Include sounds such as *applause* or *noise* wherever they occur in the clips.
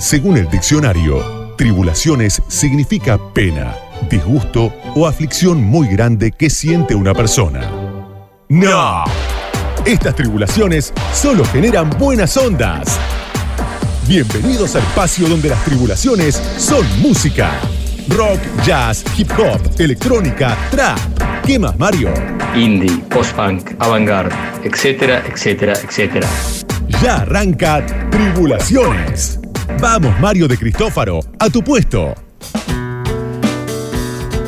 Según el diccionario, tribulaciones significa pena, disgusto o aflicción muy grande que siente una persona. ¡No! Estas tribulaciones solo generan buenas ondas. Bienvenidos al espacio donde las tribulaciones son música. Rock, jazz, hip hop, electrónica, trap. ¿Qué más, Mario? Indie, post-punk, avant-garde, etcétera, etcétera, etcétera. Ya arranca Tribulaciones. Vamos, Mario de Cristófaro, a tu puesto.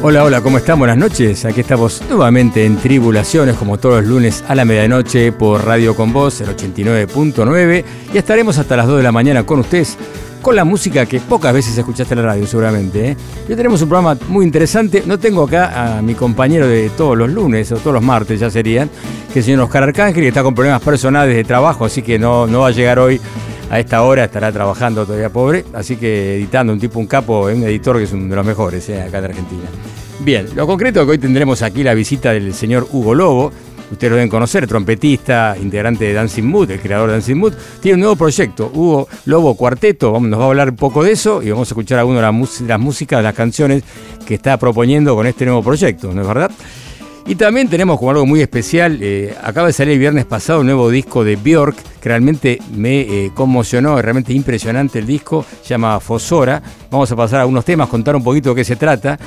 Hola, hola, ¿cómo están? Buenas noches. Aquí estamos nuevamente en Tribulaciones, como todos los lunes a la medianoche por Radio Con Voz, el 89.9. Y estaremos hasta las 2 de la mañana con ustedes, con la música que pocas veces escuchaste en la radio, seguramente. ¿eh? Tenemos un programa muy interesante. No tengo acá a mi compañero de todos los lunes, o todos los martes ya serían, que es el señor Oscar Arcángel, que está con problemas personales de trabajo, así que no, no va a llegar hoy a esta hora estará trabajando todavía pobre, así que editando un tipo, un capo, un editor que es uno de los mejores ¿eh? acá de Argentina. Bien, lo concreto es que hoy tendremos aquí la visita del señor Hugo Lobo. Ustedes lo deben conocer, trompetista, integrante de Dancing Mood, el creador de Dancing Mood. Tiene un nuevo proyecto, Hugo Lobo Cuarteto. Nos va a hablar un poco de eso y vamos a escuchar algunas de las, músicas, las canciones que está proponiendo con este nuevo proyecto, ¿no es verdad? Y también tenemos como algo muy especial, eh, acaba de salir el viernes pasado un nuevo disco de Björk, que realmente me eh, conmocionó, es realmente impresionante el disco, se llama Fosora. Vamos a pasar a algunos temas, contar un poquito de qué se trata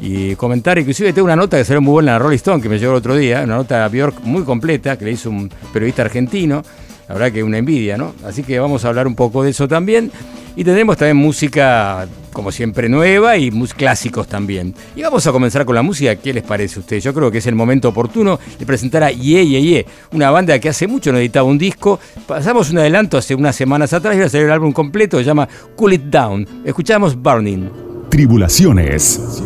y comentar. Inclusive tengo una nota que salió muy buena en la Rolling Stone, que me llegó el otro día, una nota de Björk muy completa, que le hizo un periodista argentino. La verdad que una envidia, ¿no? Así que vamos a hablar un poco de eso también. Y tendremos también música, como siempre, nueva y mus clásicos también. Y vamos a comenzar con la música. ¿Qué les parece a ustedes? Yo creo que es el momento oportuno de presentar a Ye Ye Ye, una banda que hace mucho no editaba un disco. Pasamos un adelanto hace unas semanas atrás y ahora salió el álbum completo, se llama Cool It Down. Escuchamos Burning. Tribulaciones.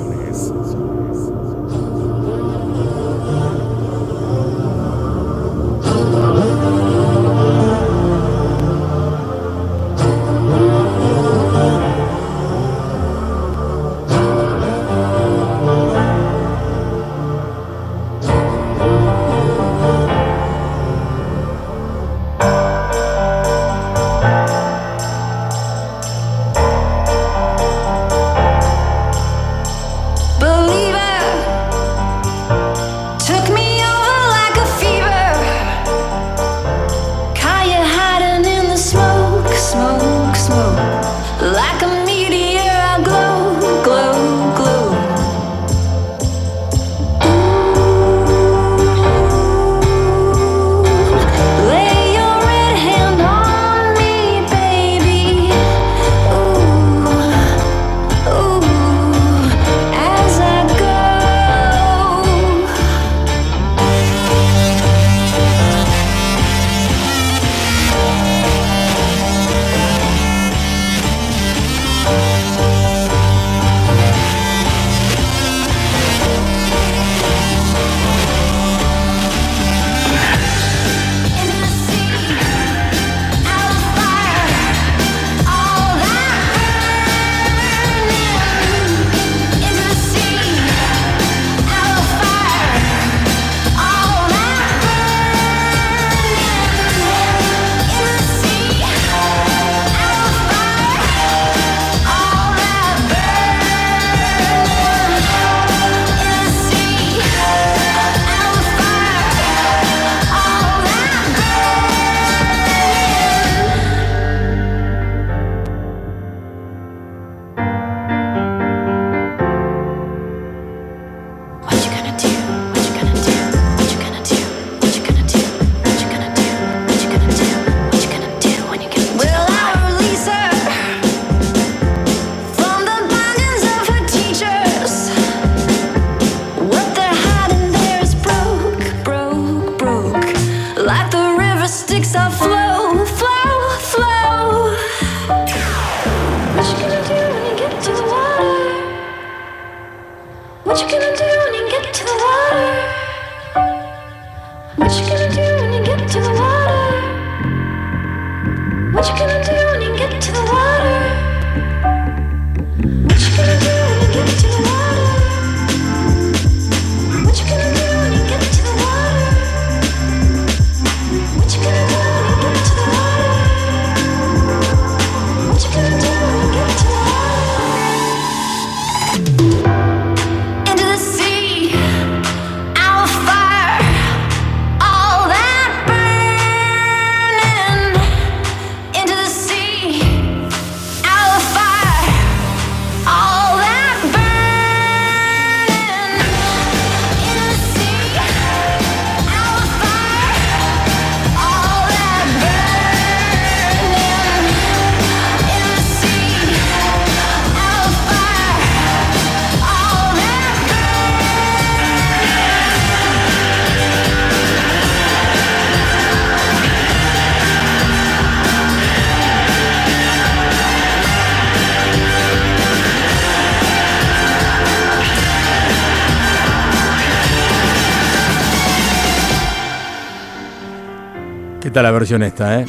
La versión esta, ¿eh?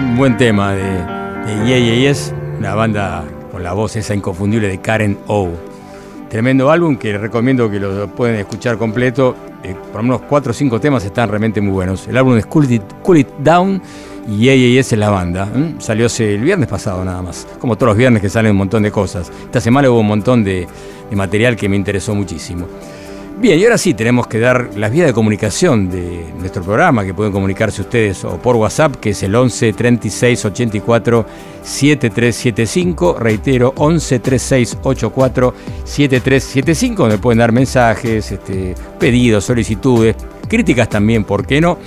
Un buen tema de, de una banda con la voz esa inconfundible de Karen O. Tremendo álbum que recomiendo que lo pueden escuchar completo. Eh, por lo menos 4 o 5 temas están realmente muy buenos. El álbum es Cool It, Down y Yes es la banda. Salió el viernes pasado nada más. Como todos los viernes que salen un montón de cosas. Esta semana hubo un montón de, de material que me interesó muchísimo. Bien, y ahora sí, tenemos que dar las vías de comunicación de nuestro programa, que pueden comunicarse ustedes o por WhatsApp, que es el 11 36 84 7375. Reitero, 11 36 84 7375, donde pueden dar mensajes, este, pedidos, solicitudes, críticas también, ¿por qué no?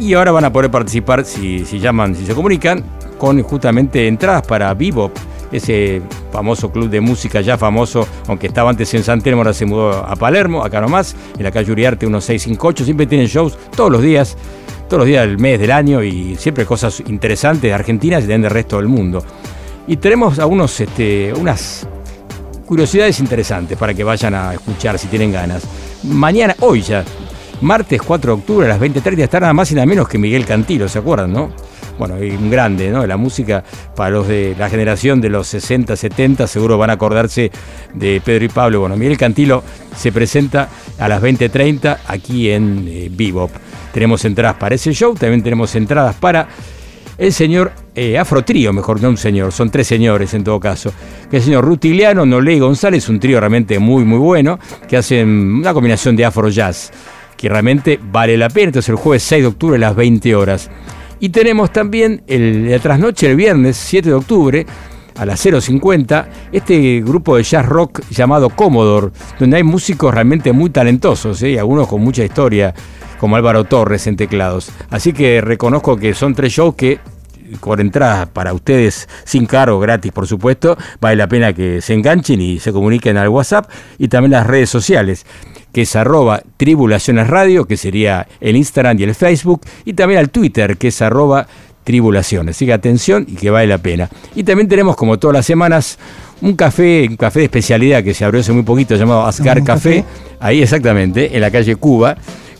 Y ahora van a poder participar, si, si llaman, si se comunican, con justamente entradas para Vivo ese famoso club de música ya famoso, aunque estaba antes en San Telmo, ahora se mudó a Palermo, acá nomás, en la calle Uriarte 1658, siempre tienen shows todos los días, todos los días del mes, del año, y siempre cosas interesantes de Argentina y también del resto del mundo. Y tenemos algunos, este, unas curiosidades interesantes para que vayan a escuchar si tienen ganas. Mañana, hoy ya, martes 4 de octubre a las 20.30 está nada más y nada menos que Miguel Cantilo, ¿se acuerdan, no? Bueno, un grande, ¿no? La música para los de la generación de los 60, 70, seguro van a acordarse de Pedro y Pablo. Bueno, Miguel Cantilo se presenta a las 20.30 aquí en eh, Bebop. Tenemos entradas para ese show, también tenemos entradas para el señor eh, Afro Trío, mejor no un señor, son tres señores en todo caso, que el señor Rutiliano, Nole y González, un trío realmente muy muy bueno, que hacen una combinación de Afro Jazz, que realmente vale la pena, entonces el jueves 6 de octubre a las 20 horas. Y tenemos también el, la trasnoche el viernes 7 de octubre a las 0.50, este grupo de jazz rock llamado Commodore, donde hay músicos realmente muy talentosos, ¿eh? y algunos con mucha historia, como Álvaro Torres en teclados. Así que reconozco que son tres shows que con entradas para ustedes sin cargo, gratis por supuesto, vale la pena que se enganchen y se comuniquen al WhatsApp y también las redes sociales que es arroba tribulaciones radio, que sería el Instagram y el Facebook, y también al Twitter, que es arroba tribulaciones. Así que atención y que vale la pena. Y también tenemos, como todas las semanas, un café, un café de especialidad que se abrió hace muy poquito llamado Ascar Café, ahí exactamente, en la calle Cuba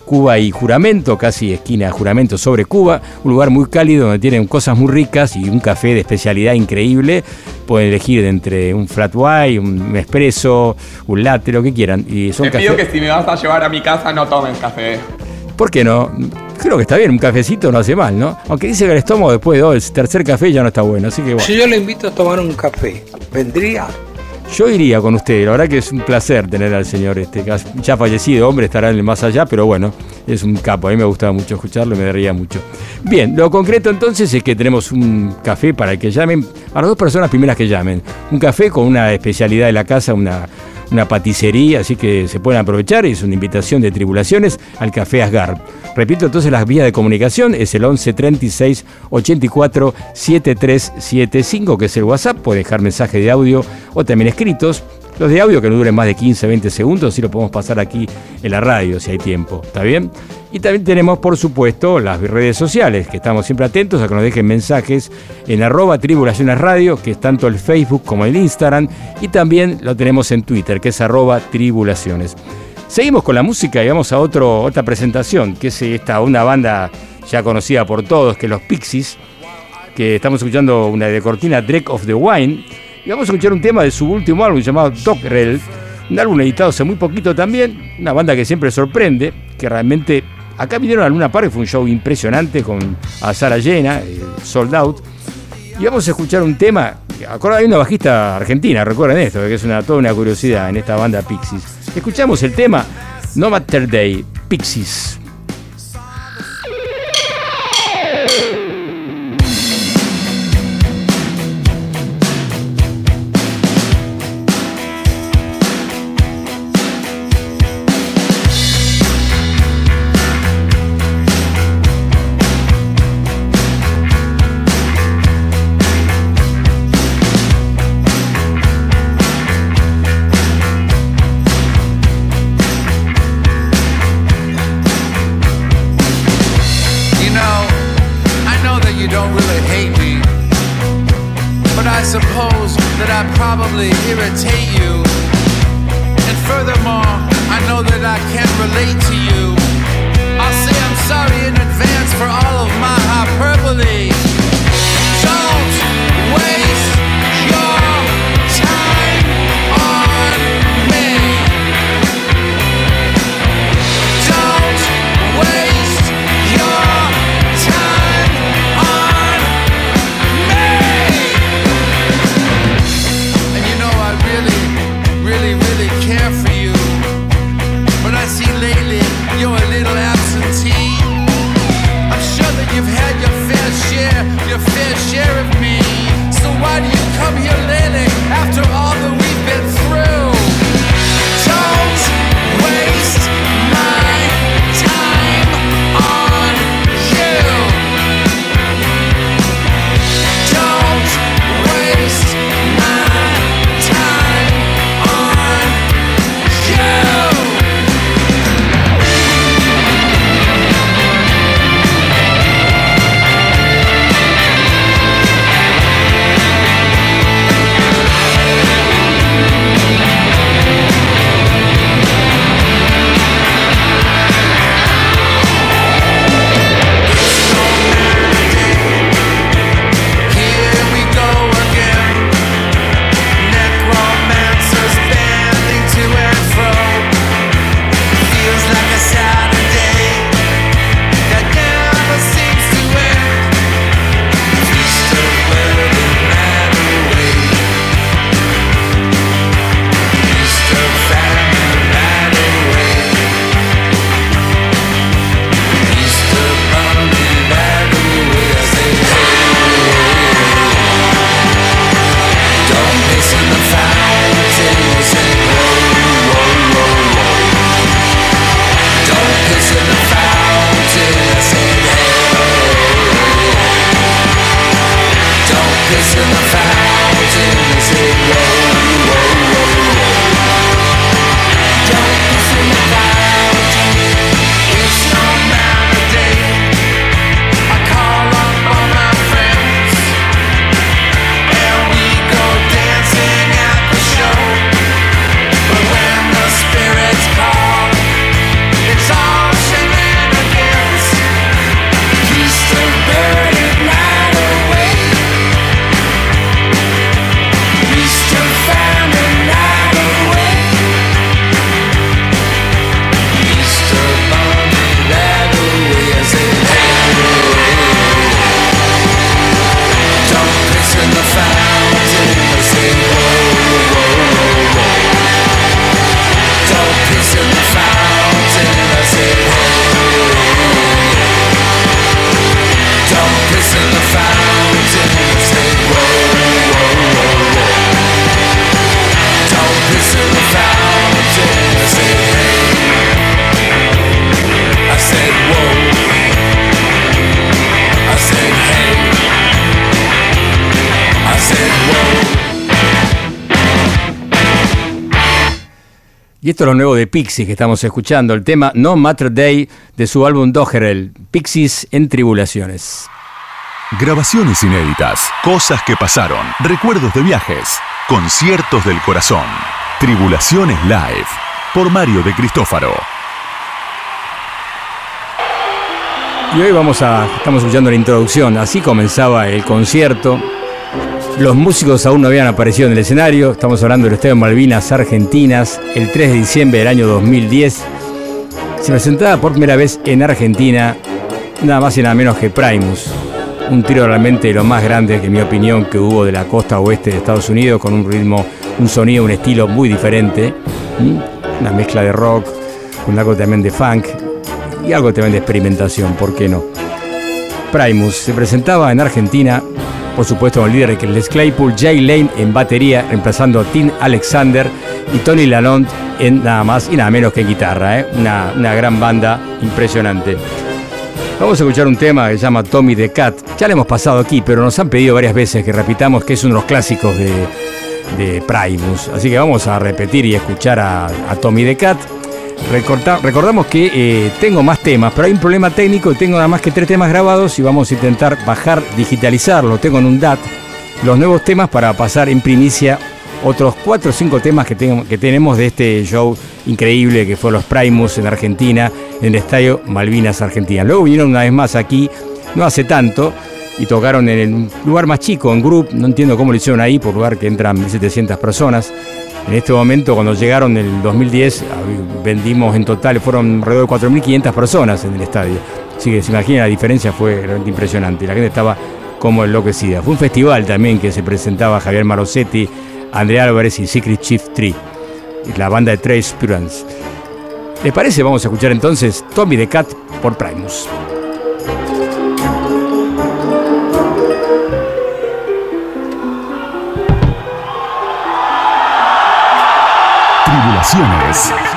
Cuba y Juramento, casi esquina Juramento sobre Cuba, un lugar muy cálido donde tienen cosas muy ricas y un café de especialidad increíble. Pueden elegir entre un flat white, un espresso, un latte, lo que quieran. Y son Te pido que si me vas a llevar a mi casa no tomes café. ¿Por qué no? Creo que está bien, un cafecito no hace mal, ¿no? Aunque dice que el estómago después del tercer café ya no está bueno, así que bueno. Si yo le invito a tomar un café, ¿vendría? Yo iría con usted, la verdad que es un placer tener al señor este, ya fallecido, hombre, estará en el más allá, pero bueno, es un capo, a mí me gustaba mucho escucharlo, me reía mucho. Bien, lo concreto entonces es que tenemos un café para que llamen, a las dos personas primeras que llamen, un café con una especialidad de la casa, una, una paticería, así que se pueden aprovechar, es una invitación de tribulaciones al Café Asgar. Repito entonces las vías de comunicación, es el 11 36 84 7375, que es el WhatsApp, puede dejar mensaje de audio o también escritos. Los de audio que no duren más de 15, 20 segundos, si lo podemos pasar aquí en la radio si hay tiempo, ¿está bien? Y también tenemos, por supuesto, las redes sociales, que estamos siempre atentos a que nos dejen mensajes en arroba tribulaciones que es tanto el Facebook como el Instagram, y también lo tenemos en Twitter, que es arroba tribulaciones. Seguimos con la música y vamos a otro, otra presentación, que es esta, una banda ya conocida por todos, que es los Pixies, que estamos escuchando una de cortina, Drake of the Wine, y vamos a escuchar un tema de su último álbum llamado Rel, un álbum editado hace muy poquito también, una banda que siempre sorprende, que realmente acá vinieron a Luna Park, fue un show impresionante con a Sara llena, sold out, y vamos a escuchar un tema, hay una bajista argentina, recuerden esto, que es toda una curiosidad en esta banda Pixies. Escuchamos el tema No Matter Day, Pixies. you don't really hate me. But I suppose that I probably irritate you. And furthermore, I know that I can't relate to you. I'll say I'm sorry in advance for all of my hyperbole. Don't waste. Y esto es lo nuevo de Pixies que estamos escuchando, el tema No Matter Day de su álbum Doherel, Pixies en Tribulaciones. Grabaciones inéditas, cosas que pasaron, recuerdos de viajes, conciertos del corazón. Tribulaciones Live, por Mario de Cristófaro. Y hoy vamos a, estamos escuchando la introducción, así comenzaba el concierto los músicos aún no habían aparecido en el escenario. Estamos hablando del Estadio Malvinas Argentinas, el 3 de diciembre del año 2010. Se presentaba por primera vez en Argentina, nada más y nada menos que Primus. Un tiro realmente de lo más grande, que en mi opinión, que hubo de la costa oeste de Estados Unidos, con un ritmo, un sonido, un estilo muy diferente. Una mezcla de rock, con algo también de funk y algo también de experimentación, ¿por qué no? Primus se presentaba en Argentina por supuesto con el líder Les Claypool, Jay Lane en batería, reemplazando a Tim Alexander y Tony Lalonde en nada más y nada menos que en guitarra, ¿eh? una, gran banda impresionante. Vamos a escuchar un tema que se llama Tommy the Cat. Ya lo hemos pasado aquí, pero nos han pedido varias veces que repitamos que es uno de los clásicos de, Primus. Así que vamos a repetir y escuchar a, a Tommy the Cat recordamos que eh, tengo más temas, pero hay un problema técnico y tengo nada más que tres temas grabados y vamos a intentar bajar, digitalizarlo. Tengo en un DAT los nuevos temas para pasar en primicia otros cuatro o cinco temas que, tenemos de este show increíble que fue los Primus en Argentina, en el estadio Malvinas Argentina. Luego vinieron una vez más aquí, no hace tanto, y tocaron en el lugar más chico, en Group, no entiendo cómo lo hicieron ahí, por lugar que entran 1.700 personas. En este momento, cuando llegaron en el 2010, vendimos en total, fueron alrededor de 4.500 personas en el estadio. Así que se imagina, la diferencia fue realmente impresionante. La gente estaba como enloquecida. Fue un festival también que se presentaba Javier Marosetti, Andrea Álvarez y Secret Chief Tree, la banda de Trace Spirants. ¿Les parece? Vamos a escuchar entonces Tommy the Cat por Primus. Tribulaciones.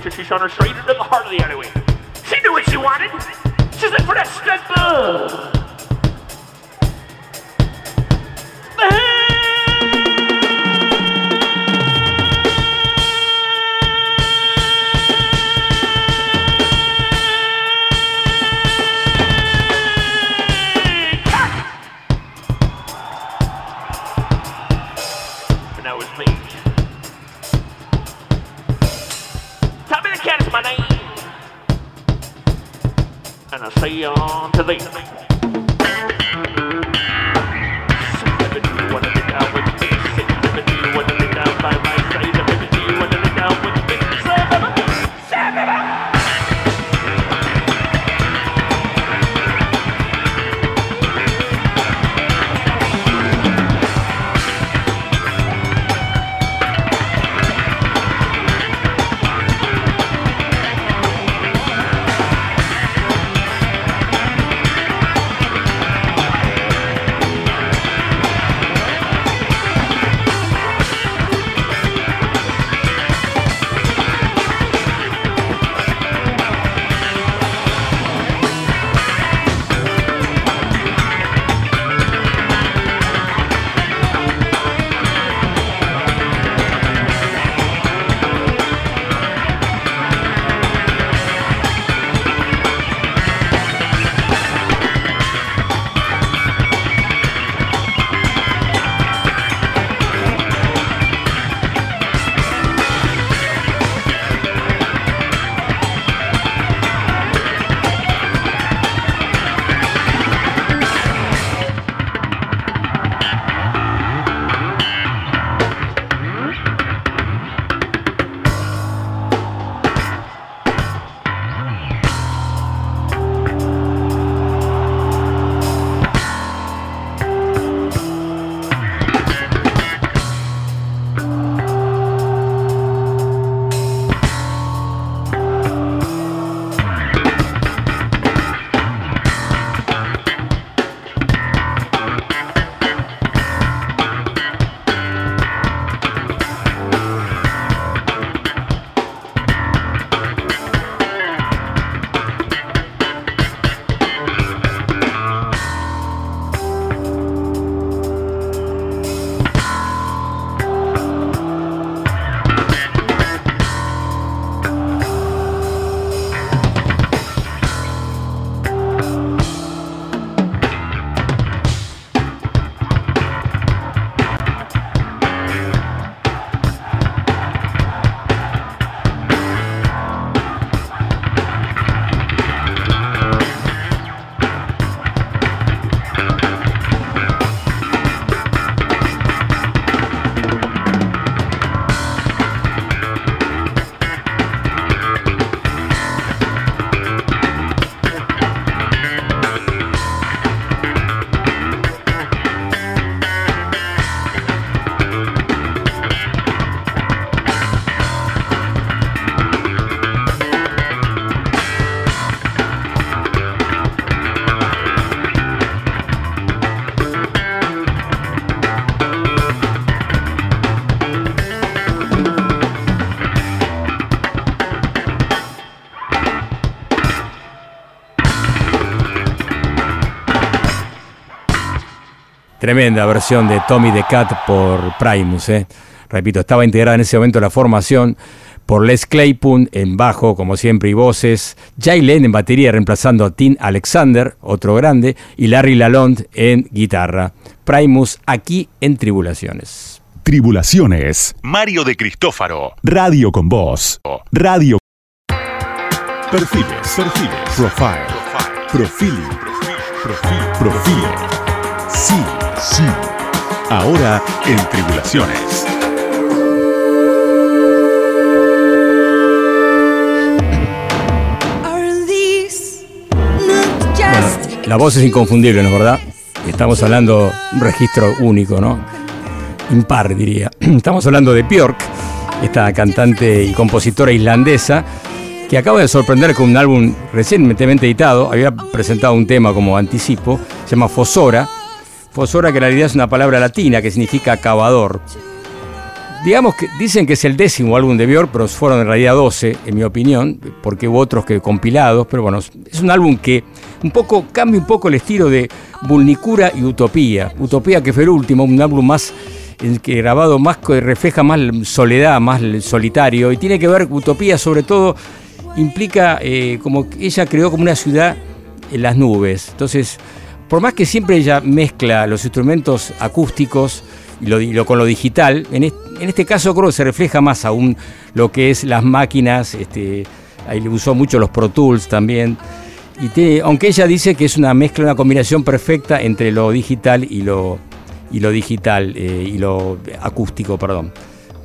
switch a her straight into the heart of the enemy. Tremenda versión de Tommy the Cat por Primus. ¿eh? Repito, estaba integrada en ese momento la formación por Les Claypool en bajo, como siempre, y voces, Jay Lane en batería reemplazando a Tim Alexander, otro grande, y Larry Lalonde en guitarra. Primus aquí en Tribulaciones. Tribulaciones. Mario de Cristófaro. Radio con voz. Radio. Perfiles. Perfiles. Profile. Profiling. Profile. Profile. Sí. Sí. Ahora en Tribulaciones. la voz es inconfundible, ¿no es verdad? Estamos hablando de un registro único, ¿no? Impar, diría. *clears throat* Estamos hablando de Björk, esta cantante y compositora islandesa, que acaba de sorprender con un álbum recientemente editado. Había presentado un tema como anticipo, se llama Fosora. Fosora, que en realidad es una palabra latina que significa cavador. Digamos que dicen que es el décimo álbum de Björk, pero fueron en realidad 12, en mi opinión, porque hubo otros que compilados, pero bueno, es un álbum que un poco cambia un poco el estilo de Vulnicura y Utopía. Utopía que fue el último, un álbum más que grabado más que refleja más soledad, más solitario y tiene que ver Utopía sobre todo implica eh, como ella creó como una ciudad en las nubes. Entonces, por más que siempre ella mezcla los instrumentos acústicos y con lo digital. En, este caso creo que se refleja más aún lo que es las máquinas, este, ahí le usó mucho los Pro Tools también. Y aunque ella dice que es una mezcla, una combinación perfecta entre lo digital y lo, y lo digital, eh, y lo acústico, perdón.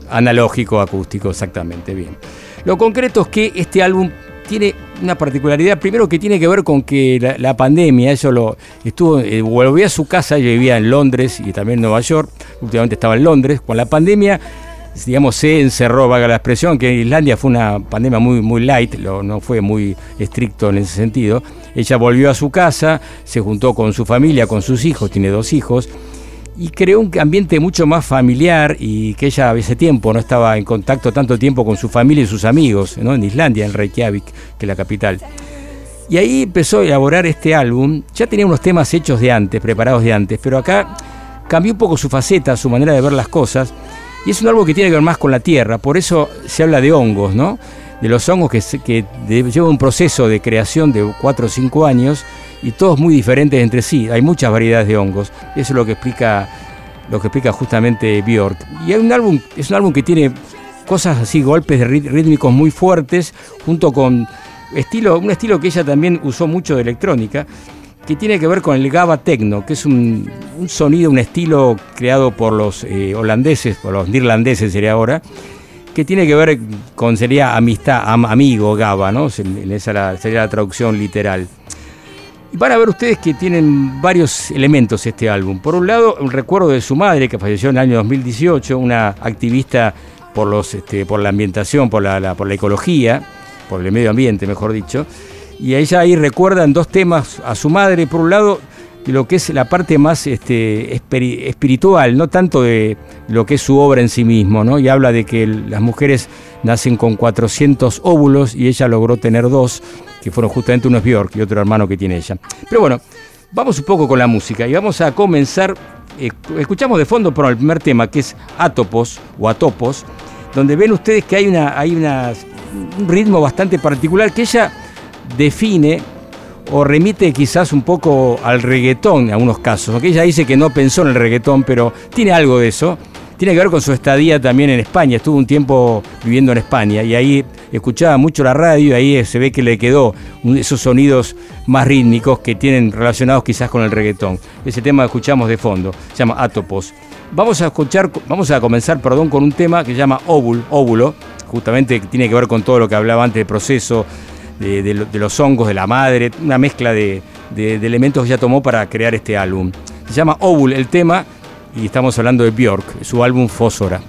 Analógico, acústico, exactamente, bien. Lo concreto es que este álbum tiene una particularidad, primero que tiene que ver con que la, pandemia, eso lo estuvo, eh, a su casa, yo vivía en Londres y también en Nueva York, últimamente estaba en Londres, con la pandemia, digamos, se encerró, valga la expresión, que en Islandia fue una pandemia muy, muy light, no fue muy estricto en ese sentido. Ella volvió a su casa, se juntó con su familia, con sus hijos, tiene dos hijos, y creó un ambiente mucho más familiar y que ella ese tiempo no estaba en contacto tanto tiempo con su familia y sus amigos, ¿no? en Islandia, en Reykjavik, que es la capital. Y ahí empezó a elaborar este álbum. Ya tenía unos temas hechos de antes, preparados de antes, pero acá cambió un poco su faceta, su manera de ver las cosas. Y es un álbum que tiene que ver más con la tierra, por eso se habla de hongos, ¿no? De los hongos que, lleva un proceso de creación de 4 o 5 años y todos muy diferentes entre sí. Hay muchas variedades de hongos. Eso es lo que explica, lo que explica justamente Björk. Y hay un álbum, es un álbum que tiene cosas así, golpes rítmicos muy fuertes, junto con estilo, un estilo que ella también usó mucho de electrónica, que tiene que ver con el Gaba Techno, que es un, sonido, un estilo creado por los eh, holandeses, por los neerlandeses sería ahora, que tiene que ver con, sería amistad, amigo, Gaba, ¿no? Esa sería la traducción literal. Y van a ver ustedes que tienen varios elementos este álbum. Por un lado, un recuerdo de su madre, que falleció en el año 2018, una activista por, los, este, por la ambientación, por la, por la ecología, por el medio ambiente, mejor dicho. Y ella ahí recuerda en dos temas a su madre. Por un lado, lo que es la parte más este, espiritual, no tanto de lo que es su obra en sí mismo, ¿no? Y habla de que las mujeres nacen con 400 óvulos y ella logró tener dos, que fueron justamente uno es Björk y otro hermano que tiene ella. Pero bueno, vamos un poco con la música y vamos a comenzar, eh, escuchamos de fondo por el primer tema que es Atopos o Atopos, donde ven ustedes que hay, una, hay un ritmo bastante particular que ella define o remite quizás un poco al reggaetón en algunos casos, aunque ella dice que no pensó en el reggaetón, pero tiene algo de eso. Tiene que ver con su estadía también en España, estuvo un tiempo viviendo en España y ahí escuchaba mucho la radio y ahí se ve que le quedó esos sonidos más rítmicos que tienen relacionados quizás con el reggaetón. Ese tema escuchamos de fondo, se llama Atopos. Vamos a escuchar, vamos a comenzar, perdón, con un tema que se llama Óvulo, óvulo, justamente tiene que ver con todo lo que hablaba antes del proceso de, los hongos, de la madre, una mezcla de, elementos que ya tomó para crear este álbum. Se llama Ovul el tema y estamos hablando de Björk, su álbum Fósfora.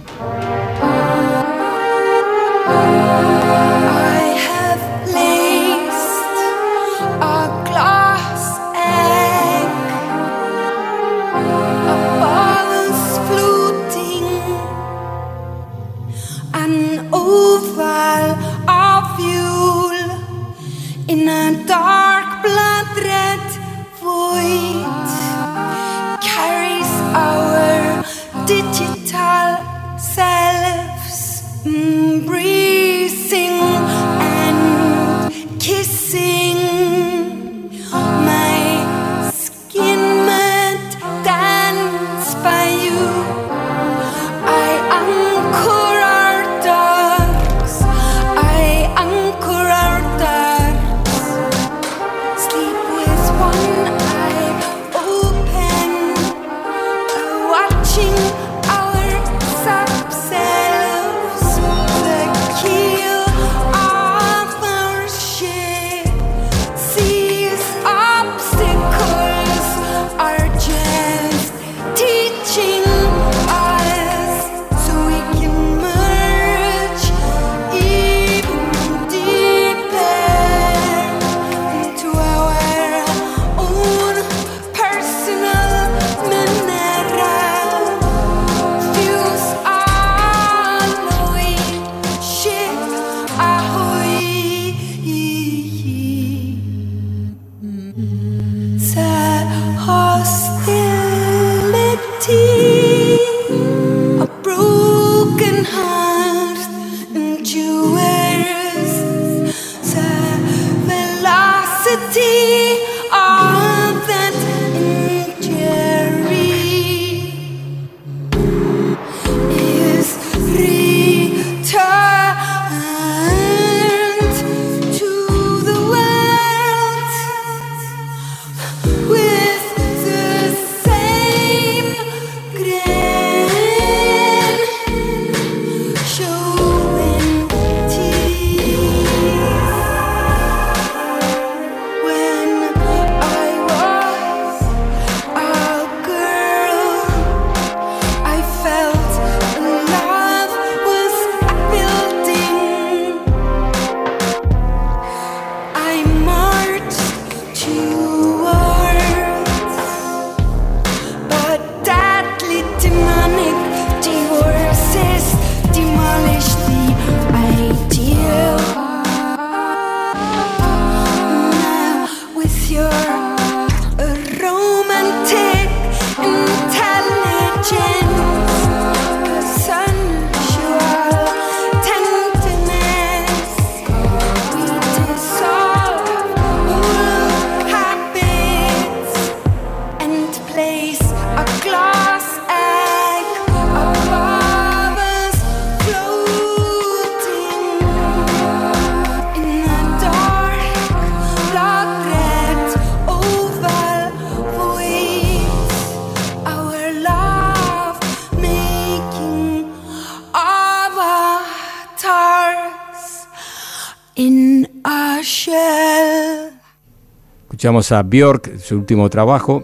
Escuchamos a Björk, su último trabajo,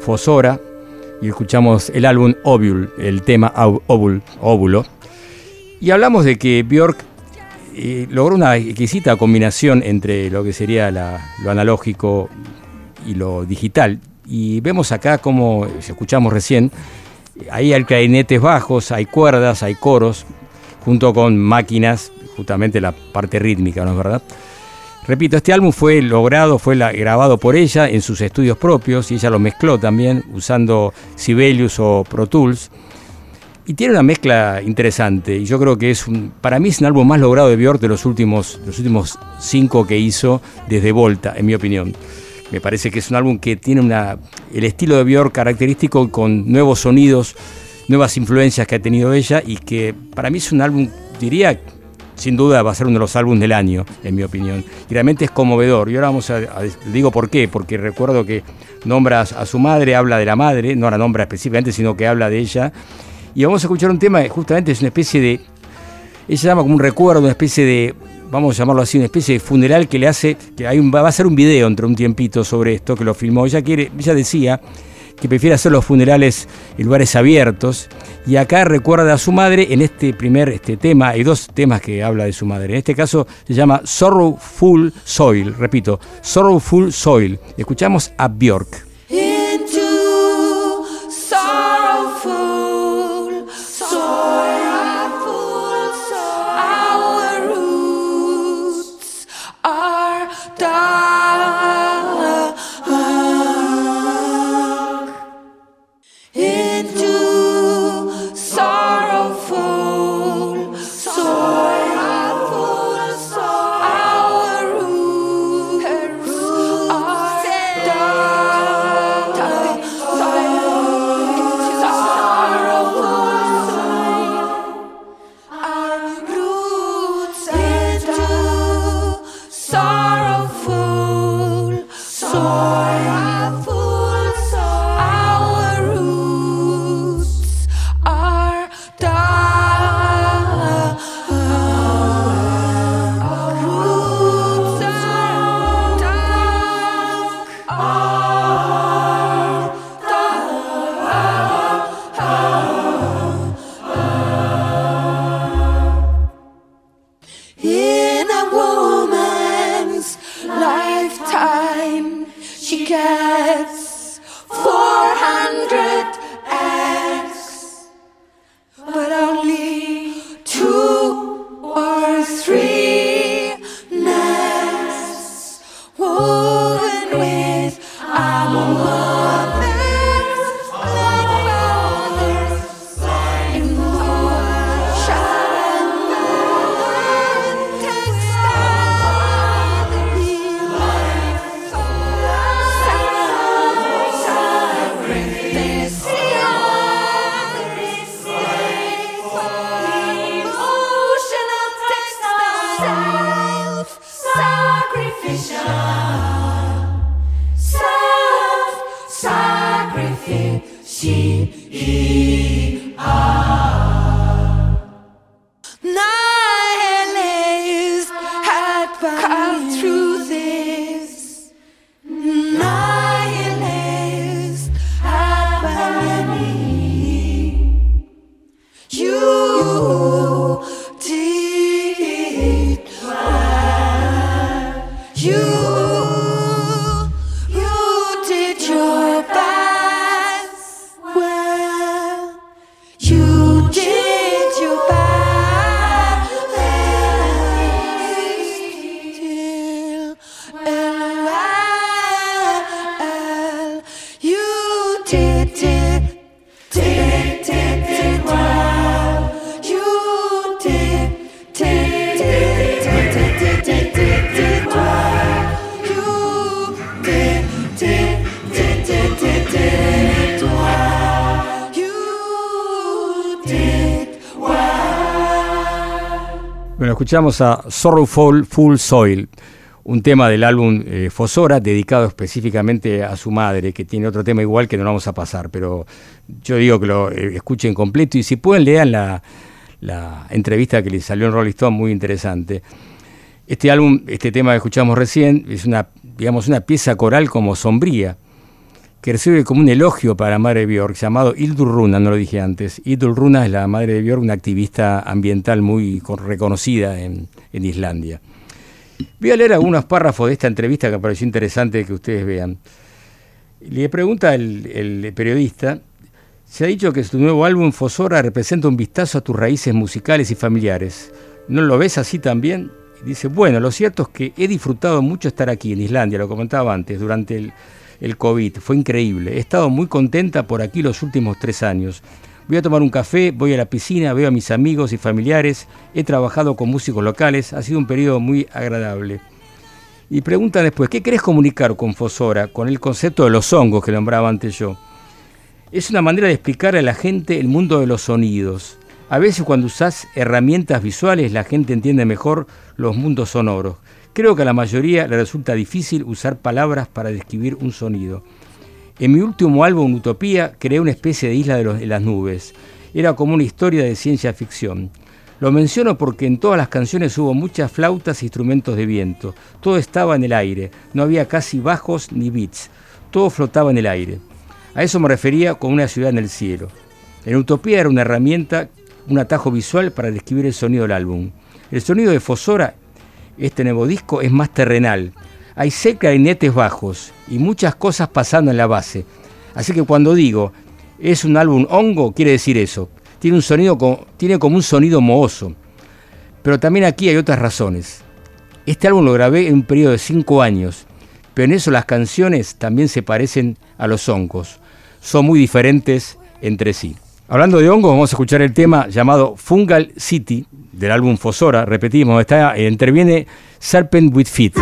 Fosora, y escuchamos el álbum Ovul, el tema Ovul, Óvulo. Y hablamos de que Björk eh, logró una exquisita combinación entre lo que sería lo analógico y lo digital. Y vemos acá como, escuchamos recién, ahí hay clarinetes bajos, hay cuerdas, hay coros, junto con máquinas, justamente la parte rítmica, ¿no es verdad? Repito, este álbum fue logrado, fue grabado por ella en sus estudios propios y ella lo mezcló también usando Sibelius o Pro Tools. Y tiene una mezcla interesante y yo creo que es un, para mí es un álbum más logrado de Björk de los últimos, los últimos cinco que hizo desde Volta, en mi opinión. Me parece que es un álbum que tiene una, el estilo de Björk característico con nuevos sonidos, nuevas influencias que ha tenido ella y que para mí es un álbum, diría, sin duda va a ser uno de los álbumes del año, en mi opinión. Y realmente es conmovedor. Y ahora vamos a, digo por qué, porque recuerdo que nombra a su madre, habla de la madre, no la nombra específicamente, sino que habla de ella. Y vamos a escuchar un tema, justamente es una especie de, ella llama como un recuerdo, una especie de, vamos a llamarlo así, una especie de funeral que le hace, que hay un, va a ser un video entre un tiempito sobre esto, que lo filmó. Ella, quiere, ella decía que prefiere hacer los funerales en lugares abiertos. Y acá recuerda a su madre en este primer este tema. Hay dos temas que habla de su madre. En este caso se llama Sorrowful Soil. Repito, Sorrowful Soil. Escuchamos a Björk. Escuchamos a Sorrowful Full Soil, un tema del álbum eh, Fosora dedicado específicamente a su madre, que tiene otro tema igual que no lo vamos a pasar, pero yo digo que lo eh, escuchen completo y si pueden lean la, la entrevista que le salió en Rolling Stone, muy interesante. Este álbum, este tema que escuchamos recién, es una, digamos, una pieza coral como sombría, que recibe como un elogio para la madre de Björk, llamado Hildur Runa, no lo dije antes. Hildur Runa es la madre de Björk, una activista ambiental muy con- reconocida en, en Islandia. Voy a leer algunos párrafos de esta entrevista que me pareció interesante que ustedes vean. Le pregunta el, el periodista, se ha dicho que tu nuevo álbum Fosora representa un vistazo a tus raíces musicales y familiares. ¿No lo ves así también? Dice, bueno, lo cierto es que he disfrutado mucho estar aquí en Islandia, lo comentaba antes, durante el, el COVID. Fue increíble. He estado muy contenta por aquí los últimos tres años. Voy a tomar un café, voy a la piscina, veo a mis amigos y familiares, he trabajado con músicos locales, ha sido un periodo muy agradable. Y preguntan después, ¿qué querés comunicar con Fosora, con el concepto de los hongos que nombraba antes yo? Es una manera de explicar a la gente el mundo de los sonidos. A veces cuando usás herramientas visuales la gente entiende mejor los mundos sonoros. Creo que a la mayoría le resulta difícil usar palabras para describir un sonido. En mi último álbum, Utopía, creé una especie de isla de, las nubes. Era como una historia de ciencia ficción. Lo menciono porque en todas las canciones hubo muchas flautas e instrumentos de viento. Todo estaba en el aire. No había casi bajos ni beats. Todo flotaba en el aire. A eso me refería con una ciudad en el cielo. En Utopía era una herramienta, un atajo visual para describir el sonido del álbum. El sonido de Fosora, este nuevo disco, es más terrenal. Hay seis clarinetes bajos y muchas cosas pasando en la base. Así que cuando digo es un álbum hongo, quiere decir eso. Tiene, un sonido tiene como un sonido mohoso. Pero también aquí hay otras razones. Este álbum lo grabé en un periodo de cinco años, pero en eso las canciones también se parecen a los hongos. Son muy diferentes entre sí. Hablando de hongos, vamos a escuchar el tema llamado Fungal City del álbum Fosora. Repetimos, está, eh, interviene Serpent with Feet.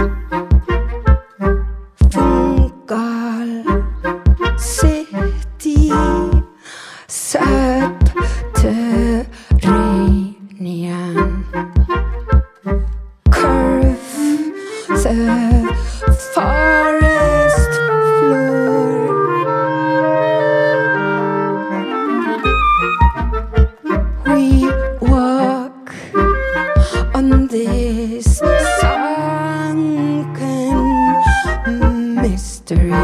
Mystery.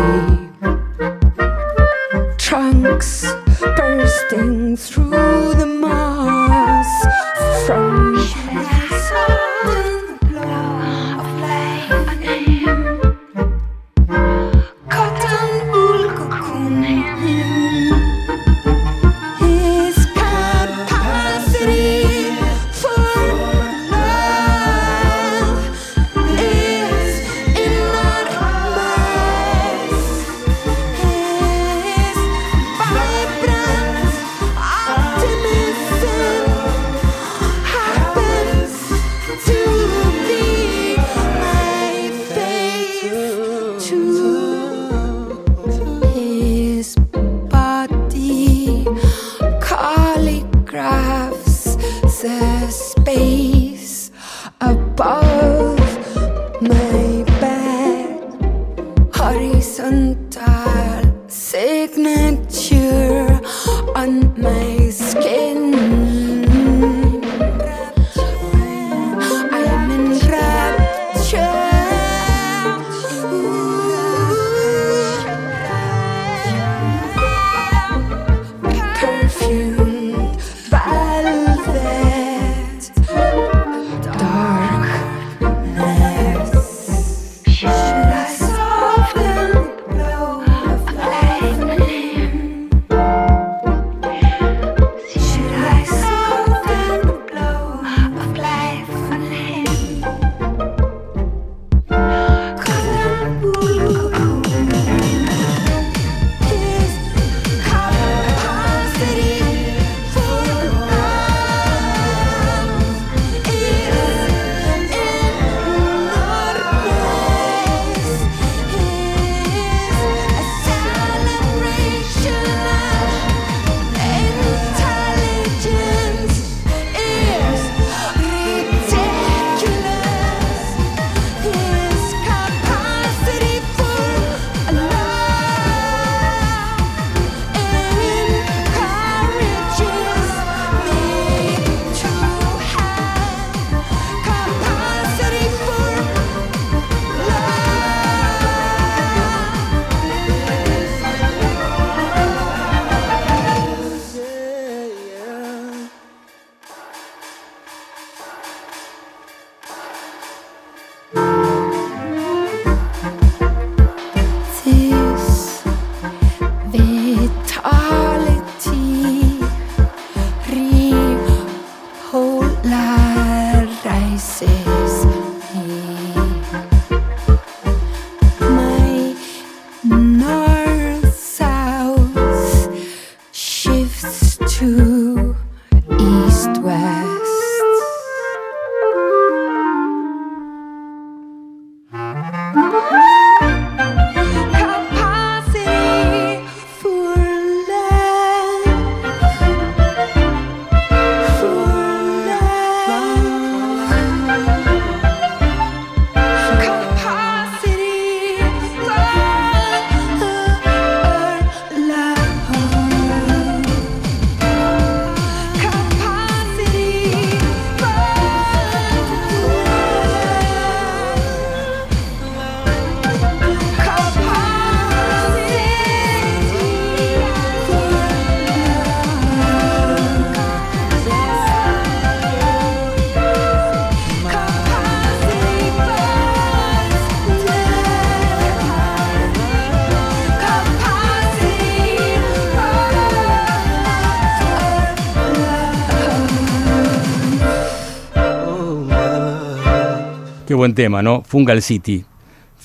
Buen tema, ¿no? Fungal City.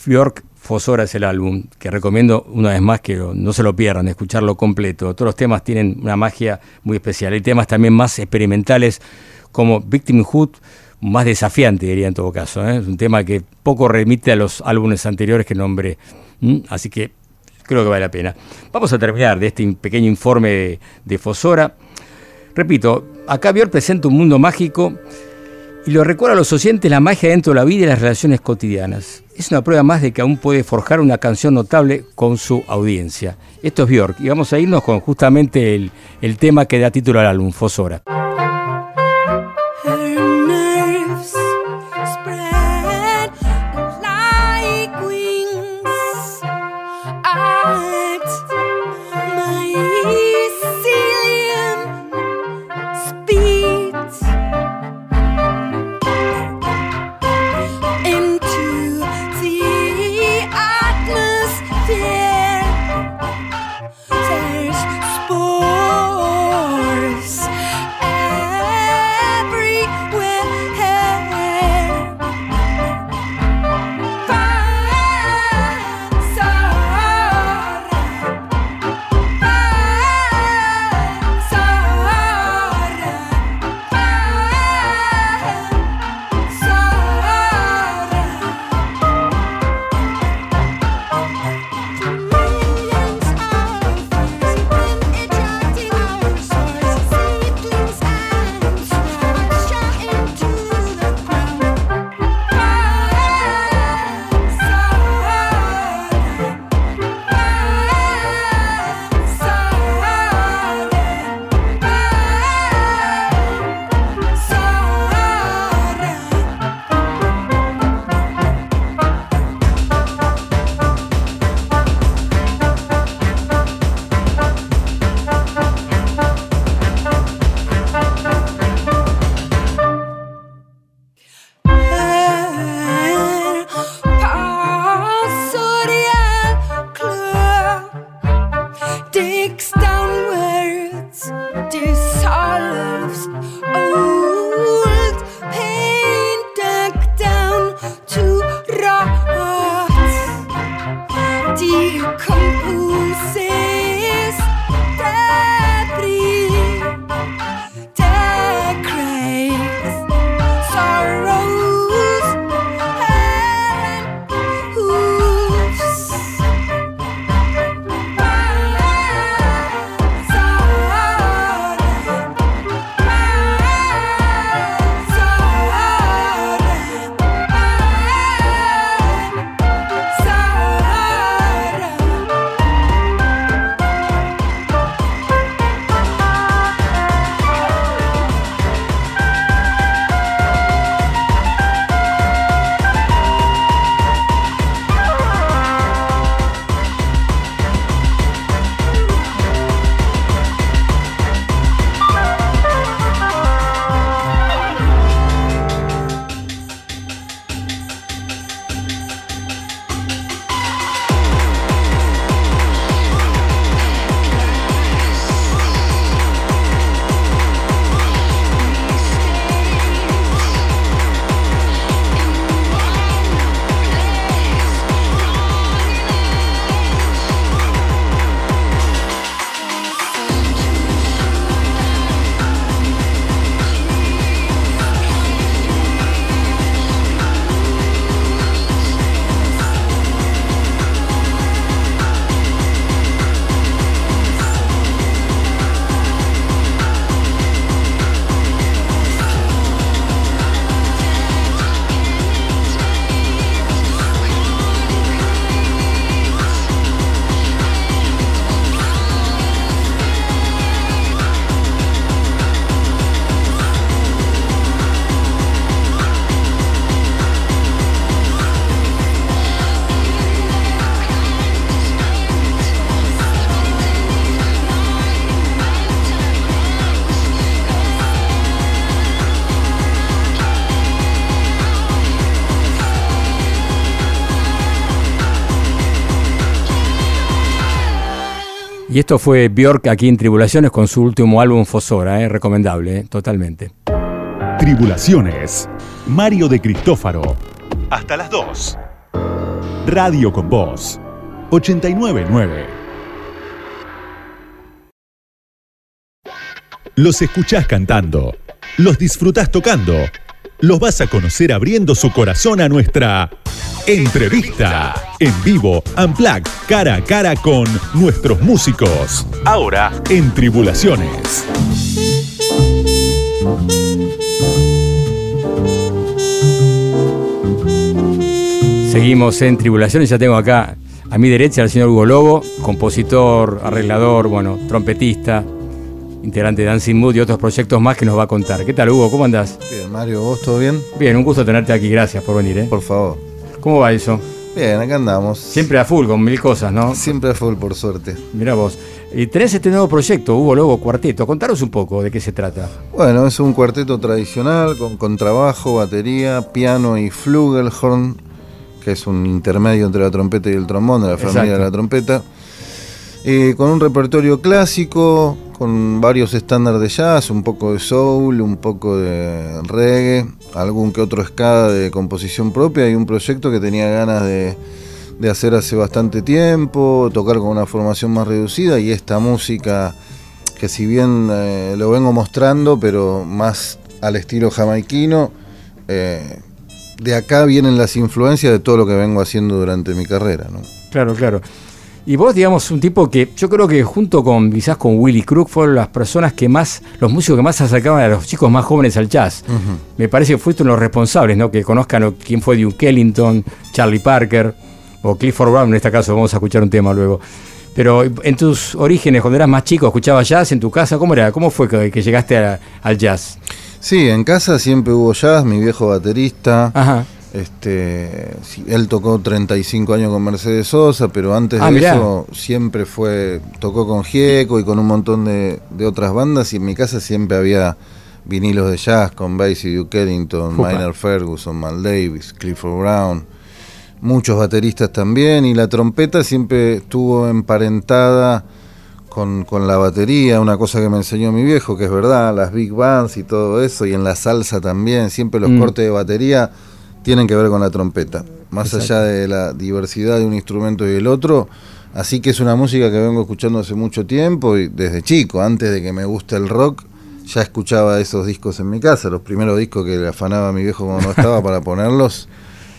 Björk Fosora es el álbum, que recomiendo una vez más que no se lo pierdan, escucharlo completo. Todos los temas tienen una magia muy especial. Hay temas también más experimentales como Victimhood, más desafiante diría en todo caso. ¿eh? Es un tema que poco remite a los álbumes anteriores que nombré. Así que creo que vale la pena. Vamos a terminar de este pequeño informe de, de Fosora. Repito, acá Björk presenta un mundo mágico y lo recuerda a los oyentes la magia dentro de la vida y las relaciones cotidianas. Es una prueba más de que aún puede forjar una canción notable con su audiencia. Esto es Björk y vamos a irnos con justamente el, el tema que da título al álbum, Fosora. Y esto fue Bjork aquí en Tribulaciones con su último álbum Fosora, ¿eh? recomendable, ¿eh? totalmente. Tribulaciones. Mario de Cristófaro. Hasta las 2. Radio con Voz. 899. Los escuchás cantando. Los disfrutás tocando. Los vas a conocer abriendo su corazón a nuestra entrevista. En vivo, Unplugged, cara a cara con nuestros músicos. Ahora en Tribulaciones. Seguimos en Tribulaciones, ya tengo acá a mi derecha al señor Hugo Lobo, compositor, arreglador, bueno, trompetista, integrante de Dancing Mood y otros proyectos más que nos va a contar. ¿Qué tal Hugo? ¿Cómo andás? Bien, Mario, ¿vos todo bien? Bien, un gusto tenerte aquí, gracias por venir. ¿eh? Por favor. ¿Cómo va eso? Bien, acá andamos. Siempre a full con mil cosas, ¿no? Siempre a full, por suerte. Mira vos. Y tenés este nuevo proyecto, Hugo Lobo Cuarteto. Contaros un poco de qué se trata. Bueno, es un cuarteto tradicional con contrabajo, batería, piano y flugelhorn, que es un intermedio entre la trompeta y el trombón de la familia Exacto. de la trompeta. Eh, con un repertorio clásico, con varios estándares de jazz, un poco de soul, un poco de reggae, algún que otro ska de composición propia y un proyecto que tenía ganas de, de hacer hace bastante tiempo, tocar con una formación más reducida y esta música que si bien eh, lo vengo mostrando, pero más al estilo jamaiquino, eh, de acá vienen las influencias de todo lo que vengo haciendo durante mi carrera. ¿no? Claro, claro. Y vos, digamos, un tipo que yo creo que junto con quizás con Willy Crook fueron las personas que más, los músicos que más acercaban a los chicos más jóvenes al jazz. Me parece que fuiste uno de los responsables, ¿no? Que conozcan o quién fue Duke Ellington, Charlie Parker o Clifford Brown, en este caso vamos a escuchar un tema luego. Pero en tus orígenes, cuando eras más chico, escuchabas jazz en tu casa, ¿cómo era? ¿Cómo fue que, que llegaste a- al jazz? Sí, en casa siempre hubo jazz, mi viejo baterista. Ajá. Este, él tocó 35 años con Mercedes Sosa, pero antes Ah, de mirá. eso siempre fue, tocó con Gieco y con un montón de, de otras bandas y en mi casa siempre había vinilos de jazz con Basie, Duke Ellington, Upa. Minor Ferguson, Mal Davis, Clifford Brown, muchos bateristas también y la trompeta siempre estuvo emparentada con, con la batería, una cosa que me enseñó mi viejo, que es verdad, las big bands y todo eso, y en la salsa también, siempre los Mm. cortes de batería tienen que ver con la trompeta, más Exacto. allá de la diversidad de un instrumento y el otro. Así que es una música que vengo escuchando hace mucho tiempo y desde chico, antes de que me guste el rock, ya escuchaba esos discos en mi casa. Los primeros discos que le afanaba a mi viejo cuando no estaba para *laughs* ponerlos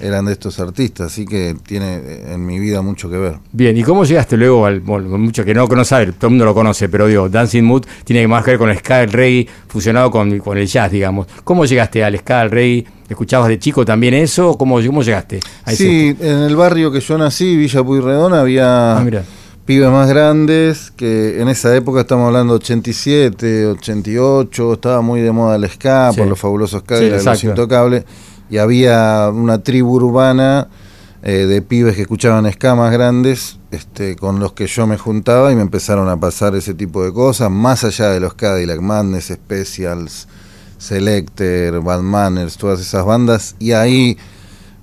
eran de estos artistas, así que tiene eh, en mi vida mucho que ver. Bien, ¿y cómo llegaste luego al, bueno, mucho que no conoce, todo el mundo lo conoce, pero digo, Dancing Mood tiene más que ver con el ska, el reggae, fusionado con, con el jazz, digamos. ¿Cómo llegaste al ska, al reggae? ¿Escuchabas de chico también eso? ¿Cómo, cómo llegaste a ese- Sí, en el barrio que yo nací, Villa Puyredón, había Ah, pibes más grandes que en esa época estamos hablando 87, 88, estaba muy de moda el ska Sí. por los fabulosos ska Sí, y los intocables y había una tribu urbana eh, de pibes que escuchaban ska más grandes este, con los que yo me juntaba y me empezaron a pasar ese tipo de cosas más allá de los Cadillac Madness, Specials, Selector, Bad Manners, todas esas bandas. Y ahí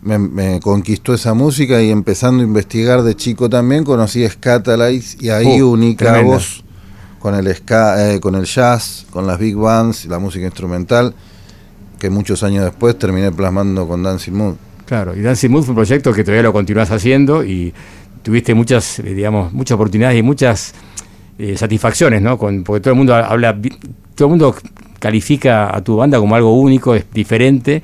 me, me conquistó esa música y empezando a investigar de chico también conocí Scatalites y ahí Uh, uní cabos con el ska, eh, con el jazz, con las big bands, la música instrumental que muchos años después terminé plasmando con Dancing Mood. Claro, y Dancing Mood fue un proyecto que todavía lo continuás haciendo y tuviste muchas, eh, digamos, muchas oportunidades y muchas eh, satisfacciones, ¿no? Con, porque todo el mundo habla, todo el mundo califica a tu banda como algo único, es diferente,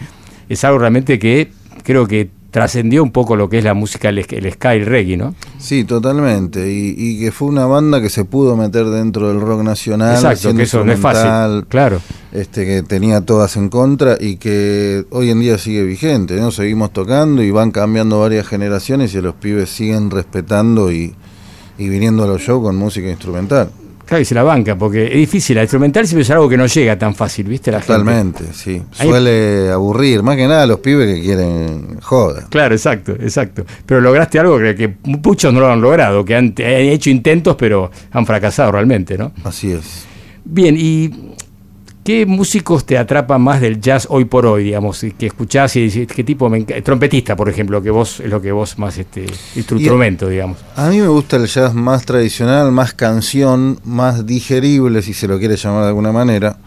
es algo realmente que creo que trascendió un poco lo que es la música, el, el ska y el reggae, ¿no? Sí, totalmente. Y, y que fue una banda que se pudo meter dentro del rock nacional. Exacto, que eso no es fácil. Claro. este que tenía todas en contra y que hoy en día sigue vigente, ¿no? Seguimos tocando y van cambiando varias generaciones y los pibes siguen respetando y, y viniendo a los shows con música instrumental. Claro, y se la banca, porque es difícil, la instrumental siempre es algo que no llega tan fácil, ¿viste? La gente. Totalmente, sí. Ahí- Suele aburrir, más que nada los pibes que quieren joda. Claro, exacto, exacto. Pero lograste algo que, que muchos no lo han logrado, que han, han hecho intentos, pero han fracasado realmente, ¿no? Así es. Bien, ¿y ¿Qué músicos te atrapan más del jazz hoy por hoy, digamos? Que escuchás y decís, ¿qué tipo? Me Trompetista, por ejemplo, que vos es lo que vos más, este, es tu Y- instrumento, digamos. A mí me gusta el jazz más tradicional, más canción, más digerible, si se lo quiere llamar de alguna manera.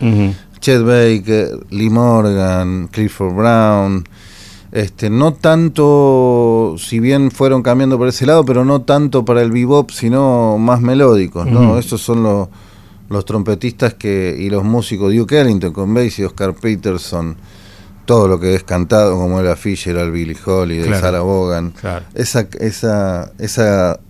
Chet Baker, Lee Morgan, Clifford Brown. Este, no tanto, si bien fueron cambiando por ese lado, pero no tanto para el bebop, sino más melódicos, ¿no? Esos son los, los trompetistas que y los músicos, Duke Ellington con Basie, Oscar Peterson, todo lo que es cantado, como era Fisher, al Billy Holiday, Claro. Sarah Vaughan. Claro. Esa, esa, esa,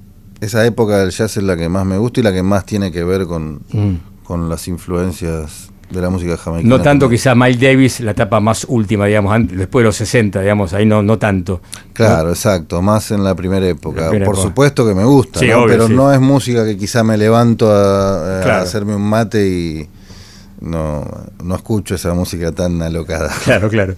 esa época del jazz es la que más me gusta y la que más tiene que ver con, Mm. con las influencias de la música jamaicana. No tanto quizá Miles Davis, la etapa más última, digamos, antes- después de los 60, digamos, ahí no, no tanto. Claro, exacto, más en la primera época. La primera Por época. supuesto que me gusta, Sí, ¿no? obvio, pero sí. no es música que quizá me levanto a, a Claro. hacerme un mate y no, no escucho esa música tan alocada. Claro, claro.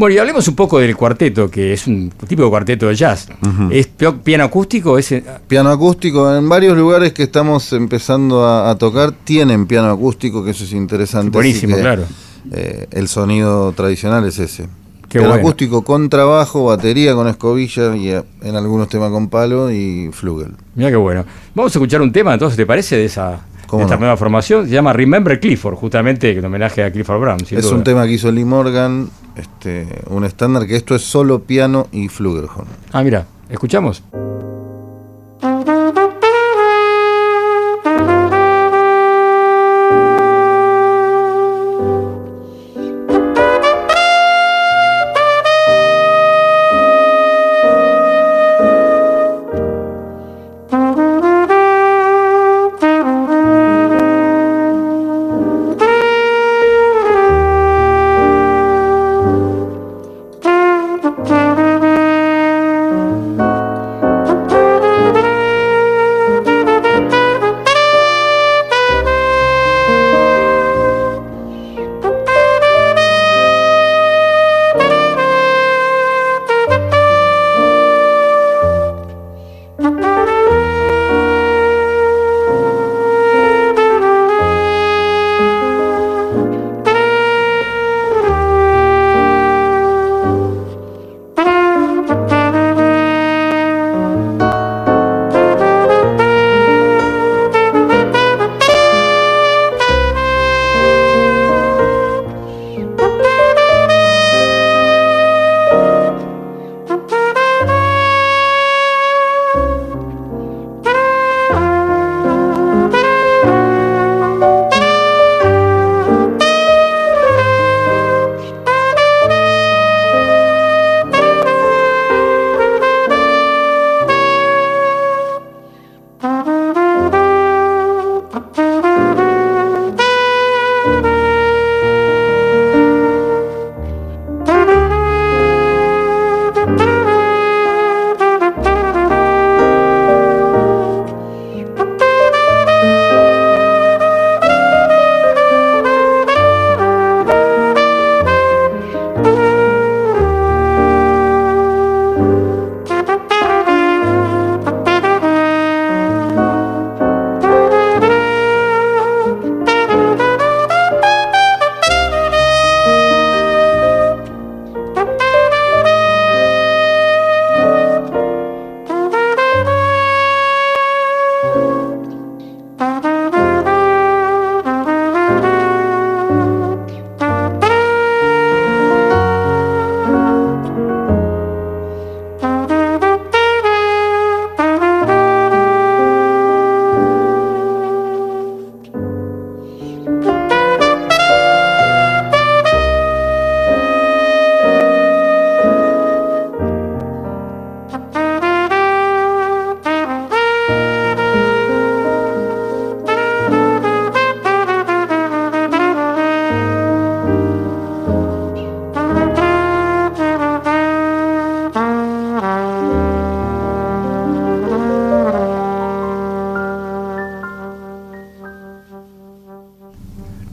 Bueno, y hablemos un poco del cuarteto, que es un tipo de cuarteto de jazz. ¿Es piano acústico? ¿Es, eh, Piano acústico, en varios lugares que estamos empezando a, a tocar tienen piano acústico, que eso es interesante. Buenísimo, que, claro. eh, el sonido tradicional es ese. Qué piano bueno. acústico con trabajo, batería con escobilla y eh, en algunos temas con palo y flugel. Mira qué bueno. Vamos a escuchar un tema, entonces, ¿te parece? De esa ¿Cómo de esta no? nueva formación. Se llama Remember Clifford, justamente en homenaje a Clifford Brown. es duda. un tema que hizo Lee Morgan, este, un estándar que esto es solo piano y flugelhorn. Ah, mira, ¿escuchamos?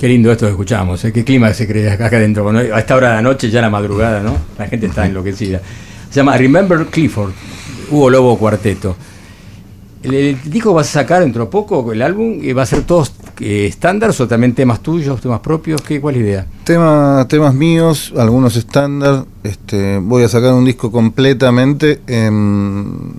Qué lindo esto que escuchamos, ¿eh? qué clima se crea acá adentro. Bueno, a esta hora de la noche, ya la madrugada, ¿no? La gente está enloquecida. Se llama Remember Clifford, Hugo Lobo Cuarteto. El, el disco vas a sacar dentro de poco, el álbum, y va a ser todos eh, estándares o también temas tuyos, temas propios? ¿Qué, ¿Cuál es la idea? Tema- temas míos, algunos estándar. Este, voy a sacar un disco completamente en-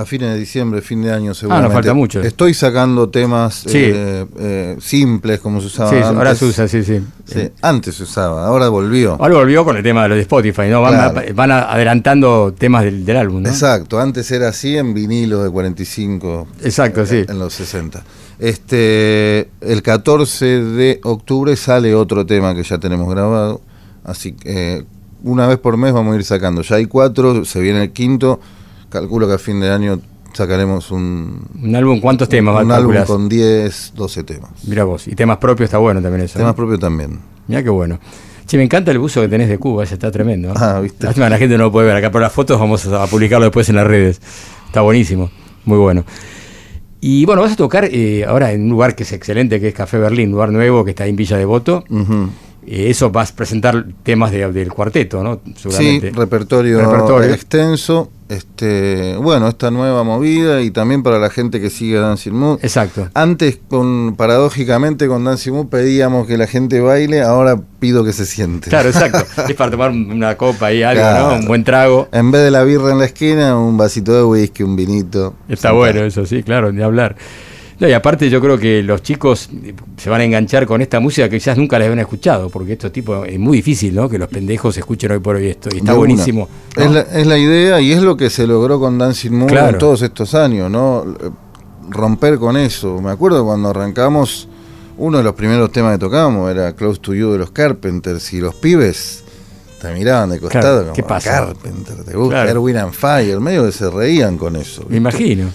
a fines de diciembre, fin de año seguramente. Ah, falta mucho. Estoy sacando temas Sí. eh, eh, simples como se usaba Sí, antes. ahora se usa, sí, sí. Sí, antes se usaba, ahora volvió. Ahora volvió con el tema de lo de Spotify, ¿no? Van, Claro. van a- adelantando temas del, del álbum, ¿no? Exacto, antes era así en vinilo de 45. Exacto, sí. En los 60. Este, el 14 de octubre sale otro tema que ya tenemos grabado. Así que eh, una vez por mes vamos a ir sacando. Ya hay cuatro, se viene el quinto. Calculo que a fin de año sacaremos un, Un álbum, ¿cuántos temas un álbum con 10, 12 temas. Mira vos, y temas propios está bueno también eso. Temas ¿no? propios también. Mira qué bueno. Che, me encanta el buzo que tenés de Cuba, ese está tremendo. Ah, ¿viste? Lástima, la gente no lo puede ver acá, pero las fotos vamos a publicarlo después en las redes. Está buenísimo, muy bueno. Y bueno, vas a tocar eh, ahora en un lugar que es excelente, que es Café Berlín, lugar nuevo que está ahí en Villa Devoto. Eh, eso vas a presentar temas de- del cuarteto, ¿no? Sí, repertorio, Repertorio. extenso. Este, bueno, esta nueva movida y también para la gente que sigue Dancing Mood. Exacto. Antes, con, paradójicamente, con Dancing Mood pedíamos que la gente baile, ahora pido que se siente. Claro, *laughs* exacto. es para tomar una copa y algo, Claro. ¿no? Un buen trago. En vez de la birra en la esquina, un vasito de whisky, un vinito. Está bueno eso, sí, claro, de hablar. No, y aparte yo creo que los chicos se van a enganchar con esta música que quizás nunca les habían escuchado, porque estos tipos es muy difícil, ¿no? Que los pendejos escuchen hoy por hoy esto. Y está De buenísimo. ¿no? Es, la, es la idea y es lo que se logró con Dancing Claro. en todos estos años, ¿no? Romper con eso. Me acuerdo cuando arrancamos, uno de los primeros temas que tocábamos era Close to You de los Carpenters y los pibes te miraban de costado Claro, como ¿qué pasa? Carpenter, te gusta Claro. Erwin and Fire, medio que se reían con eso. Me imagino.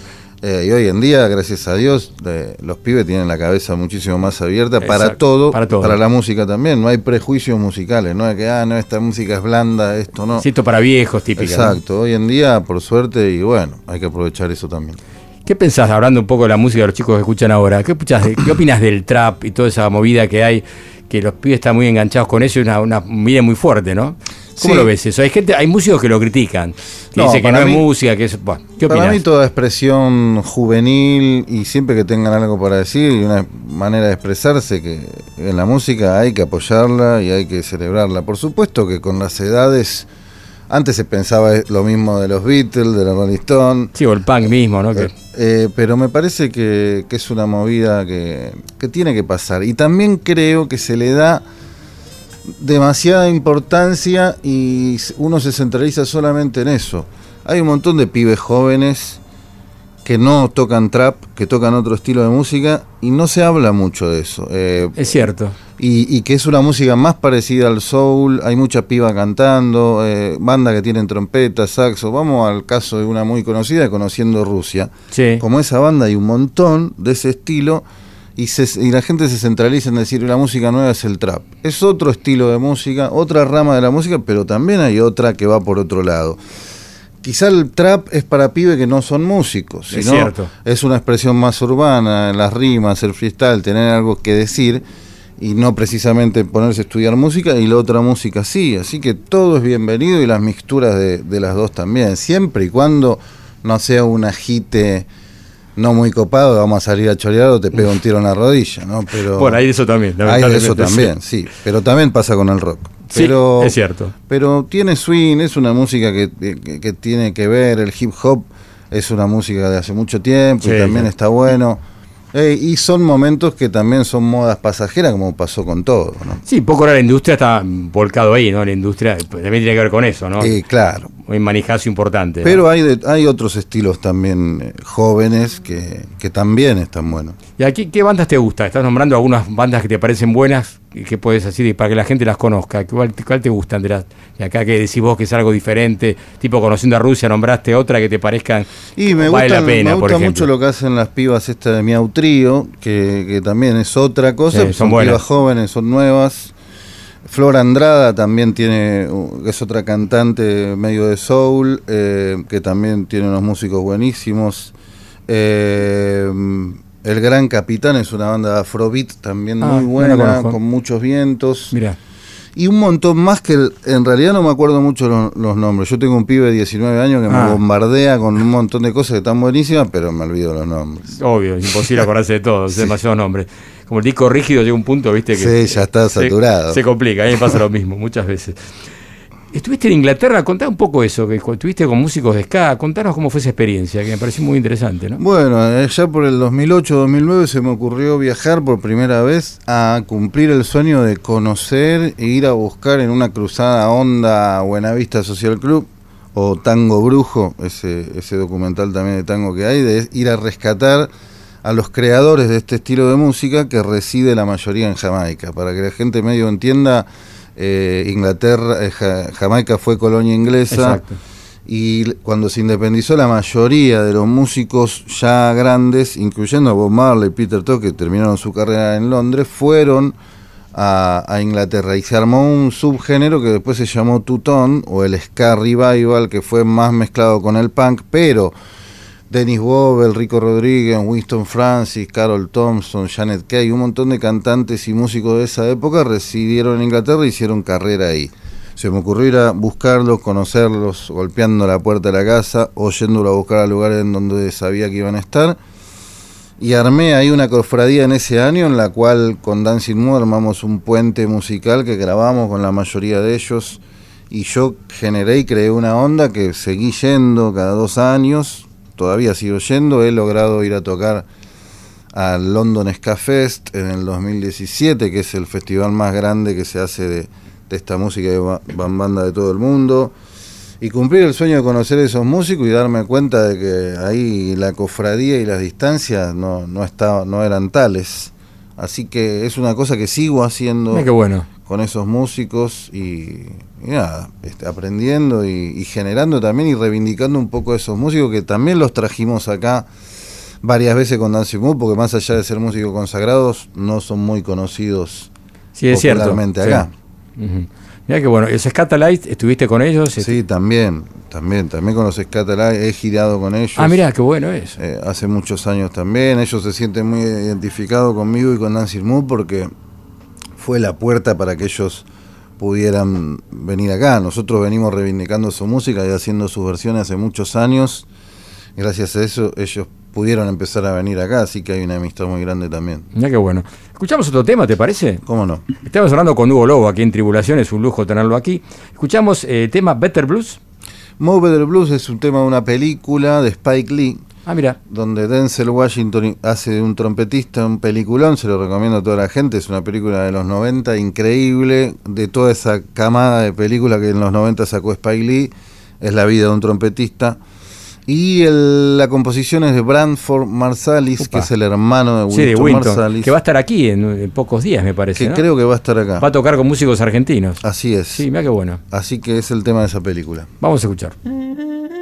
Eh, y hoy en día, gracias a Dios, eh, los pibes tienen la cabeza muchísimo más abierta para todo, para todo. la música también. No hay prejuicios musicales, no es que, ah, no, esta música es blanda, esto no. Sí, esto para viejos, típica. ¿no? Exacto, hoy en día, por suerte, y bueno, hay que aprovechar eso también. ¿Qué pensás, hablando un poco de la música de los chicos que escuchan ahora? ¿Qué, escuchás de- ¿Qué opinas del trap y toda esa movida que hay? Que los pibes están muy enganchados con eso y una, una movida muy fuerte, ¿no? ¿Cómo Sí. lo ves eso? Hay gente, hay músicos que lo critican, que No, dicen que no para es mí- música, que es. Bueno, ¿Qué Para mí toda expresión juvenil y siempre que tengan algo para decir y una manera de expresarse que en la música hay que apoyarla y hay que celebrarla. Por supuesto que con las edades, antes se pensaba lo mismo de los Beatles, de los Rolling Stones, Sí, o el punk mismo, ¿no? Que, Eh, pero me parece que, que es una movida que, que tiene que pasar. Y también creo que se le da demasiada importancia y uno se centraliza solamente en eso. Hay un montón de pibes jóvenes que no tocan trap, que tocan otro estilo de música y no se habla mucho de eso. Eh, es cierto. y, y que es una música más parecida al soul, hay mucha piba cantando, eh, banda que tienen trompeta, saxo. Vamos al caso de una muy conocida, Conociendo Rusia. Sí. Como esa banda hay un montón de ese estilo y, se- y la gente se centraliza en decir la música nueva es el trap. Es otro estilo de música, otra rama de la música, pero también hay otra que va por otro lado. Quizá el trap es para pibes que no son músicos, Es sino cierto. es una expresión más urbana, las rimas, el freestyle, tener algo que decir y no precisamente ponerse a estudiar música y la otra música sí. Así que todo es bienvenido y las mixturas de, de las dos también, siempre y cuando no sea un agite no muy copado, vamos a salir a chorear o te pega un tiro en la rodilla, ¿no? Pero Bueno, hay de eso también. hay eso también, sí. Pero también pasa con el rock. Sí, Pero, es cierto. Pero tiene swing, es una música que, que- que tiene que ver, el hip hop es una música de hace mucho tiempo Sí, y también sí. está bueno. Eh, y son momentos que también son modas pasajeras, como pasó con todo, ¿no? Sí, poco ahora la industria está volcado ahí, ¿no? La industria también tiene que ver con eso, ¿no? Eh, claro. Un manejazo importante. ¿no? Pero hay, de- hay otros estilos también eh, jóvenes que, que también están buenos. ¿Y aquí qué bandas te gusta? Estás nombrando algunas bandas que te parecen buenas y que puedes decir para que la gente las conozca. ¿Cuál, cuál te gustan de las de acá que decís vos que es algo diferente? Tipo conociendo a Rusia, nombraste otra que te parezcan Y me vale la pena, me gusta mucho lo que hacen las pibas esta de Miau Trío, que, que también es otra cosa, Sí, son, son pibas jóvenes, son nuevas. Flor Andrada también tiene, uh, es otra cantante medio de soul, eh, que también tiene unos músicos buenísimos. Eh, el Gran Capitán es una banda de afrobeat también Ah, muy buena, con muchos vientos. Mira, Y un montón más que el- en realidad no me acuerdo mucho lo- los nombres. Yo tengo un pibe de 19 años que Ah. me bombardea con un montón de cosas que están buenísimas, pero me olvido los nombres. Obvio, es imposible acordarse de todo, *laughs* es demasiados nombres. Como el disco rígido llega un punto, viste, que Sí, ya está saturado. Se, complica, a mí me pasa lo mismo muchas veces. Estuviste en Inglaterra, contá un poco eso, que estuviste con músicos de ska, contanos cómo fue esa experiencia, que me pareció muy interesante, ¿no? Bueno, eh, ya por el 2008-2009 se me ocurrió viajar por primera vez a cumplir el sueño de conocer e ir a buscar en una cruzada onda Buenavista Social Club o Tango Brujo, ese, ese documental también de tango que hay, de ir a rescatar a los creadores de este estilo de música que reside la mayoría en Jamaica. Para que la gente medio entienda, eh, Inglaterra, eh, Ja- Jamaica fue colonia inglesa. Exacto. Y cuando se independizó la mayoría de los músicos ya grandes, incluyendo a Bob Marley, Peter Tosh, que terminaron su carrera en Londres, fueron a, a Inglaterra y se armó un subgénero que después se llamó Tutón o el Ska Revival, que fue más mezclado con el punk, pero Dennis Bobel, Rico Rodríguez, Winston Francis, Carol Thompson, Janet Kay, un montón de cantantes y músicos de esa época residieron en Inglaterra y hicieron carrera ahí. Se me ocurrió ir a buscarlos, conocerlos, golpeando la puerta de la casa o yéndolo a buscar a lugares en donde sabía que iban a estar. Y armé ahí una cofradía en ese año en la cual con Dancing Mood armamos un puente musical que grabamos con la mayoría de ellos. Y yo generé y creé una onda que seguí yendo cada dos años, todavía sigo yendo, he logrado ir a tocar al London Ska Fest en el 2017, que es el festival más grande que se hace de, esta música de ba- banda de todo el mundo. Y cumplir el sueño de conocer esos músicos y darme cuenta de que ahí la cofradía y las distancias no, no, estaba- no eran tales. Así que es una cosa que sigo haciendo qué bueno. Con esos músicos y, y nada, este, aprendiendo y, y generando también y reivindicando un poco a esos músicos que también los trajimos acá varias veces con Dancing Mood, porque más allá de ser músicos consagrados, no son muy conocidos Sí, es cierto. popularmente sí. acá. Mira qué bueno. ¿Esos Scatalites estuviste con ellos? Sí, también, también, también con los Scatalites he girado con ellos. Ah, mira, qué bueno es. eh, hace muchos años también. Ellos se sienten muy identificados conmigo y con Nancy Mood porque fue la puerta para que ellos pudieran venir acá. Nosotros venimos reivindicando su música y haciendo sus versiones hace muchos años. Gracias a eso ellos pudieron empezar a venir acá, así que hay una amistad muy grande también. Mira qué bueno. Escuchamos otro tema, ¿te parece? ¿Cómo no? Estamos hablando con Hugo Lobo aquí en Tribulación, es un lujo tenerlo aquí. Escuchamos el tema Better Blues. Move Better Blues es un tema de una película de Spike Lee, Ah, mira. donde Denzel Washington hace de un trompetista, un peliculón, se lo recomiendo a toda la gente, es una película de los 90, increíble, de toda esa camada de películas que en los 90 sacó Spike Lee, es la vida de un trompetista. Y el- la composición es de Brandford Marsalis, Upa. que es el hermano de Winston, Sí, de Winton. Marsalis, Que va a estar aquí en, en pocos días, me parece. que ¿no? creo que va a estar acá. Va a tocar con músicos argentinos. Así es. Sí, mira qué bueno. Así que es el tema de esa película. Vamos a escuchar. *laughs*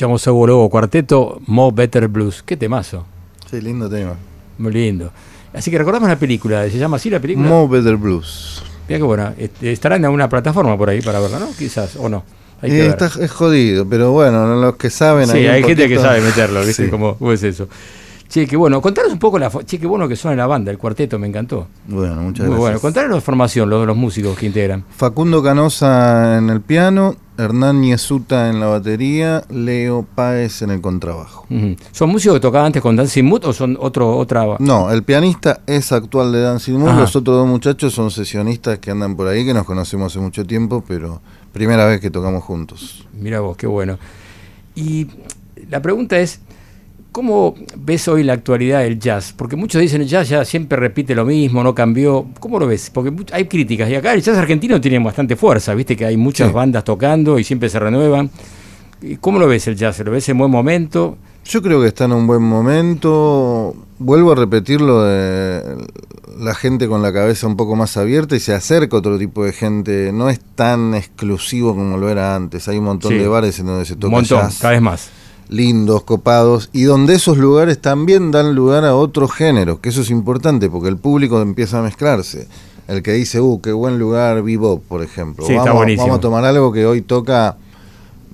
Escuchamos a Hugo Lobo Cuarteto, Mo Better Blues. Qué temazo. Sí, lindo tema. Muy lindo. Así que recordamos la película, ¿se llama así la película? Mo Better Blues. Mira que bueno, este, estará en alguna plataforma por ahí para verla, ¿no? Quizás, o no. Hay ver. está- es jodido, pero bueno, los que saben. Sí, hay gente que sabe meterlo, ¿viste? Sí. ¿Cómo, cómo es eso? Che, qué bueno. Contanos un poco la. Che, qué bueno que suena la banda, el cuarteto, me encantó. Bueno, muchas Muy gracias. bueno. Contanos la formación, los, los músicos que integran. Facundo Canosa en el piano, Hernán Niesuta en la batería, Leo Páez en el contrabajo. ¿Son músicos que tocaban antes con Dancing Mood o son otro, otra.? No, el pianista es actual de Dancing Moon, Ajá. los otros dos muchachos son sesionistas que andan por ahí, que nos conocemos hace mucho tiempo, pero primera vez que tocamos juntos. Mira vos, qué bueno. Y la pregunta es, ¿cómo ves hoy la actualidad del jazz? Porque muchos dicen el jazz ya siempre repite lo mismo, no cambió. ¿Cómo lo ves? Porque hay críticas y acá el jazz argentino tiene bastante fuerza, viste que hay muchas Sí. bandas tocando y siempre se renuevan. ¿Y ¿Cómo lo ves el jazz? ¿Lo ves en buen momento? Yo creo que está en un buen momento. Vuelvo a repetir lo de la gente con la cabeza un poco más abierta y se acerca otro tipo de gente. No es tan exclusivo como lo era antes. Hay un montón Sí. de bares en donde se Un toca montón, jazz. cada vez más. Lindos, copados, y donde esos lugares también dan lugar a otros géneros, que eso es importante, porque el público empieza a mezclarse. El que dice, uh, qué buen lugar, bebop, por ejemplo. Sí, está vamos, buenísimo. vamos a tomar algo que hoy toca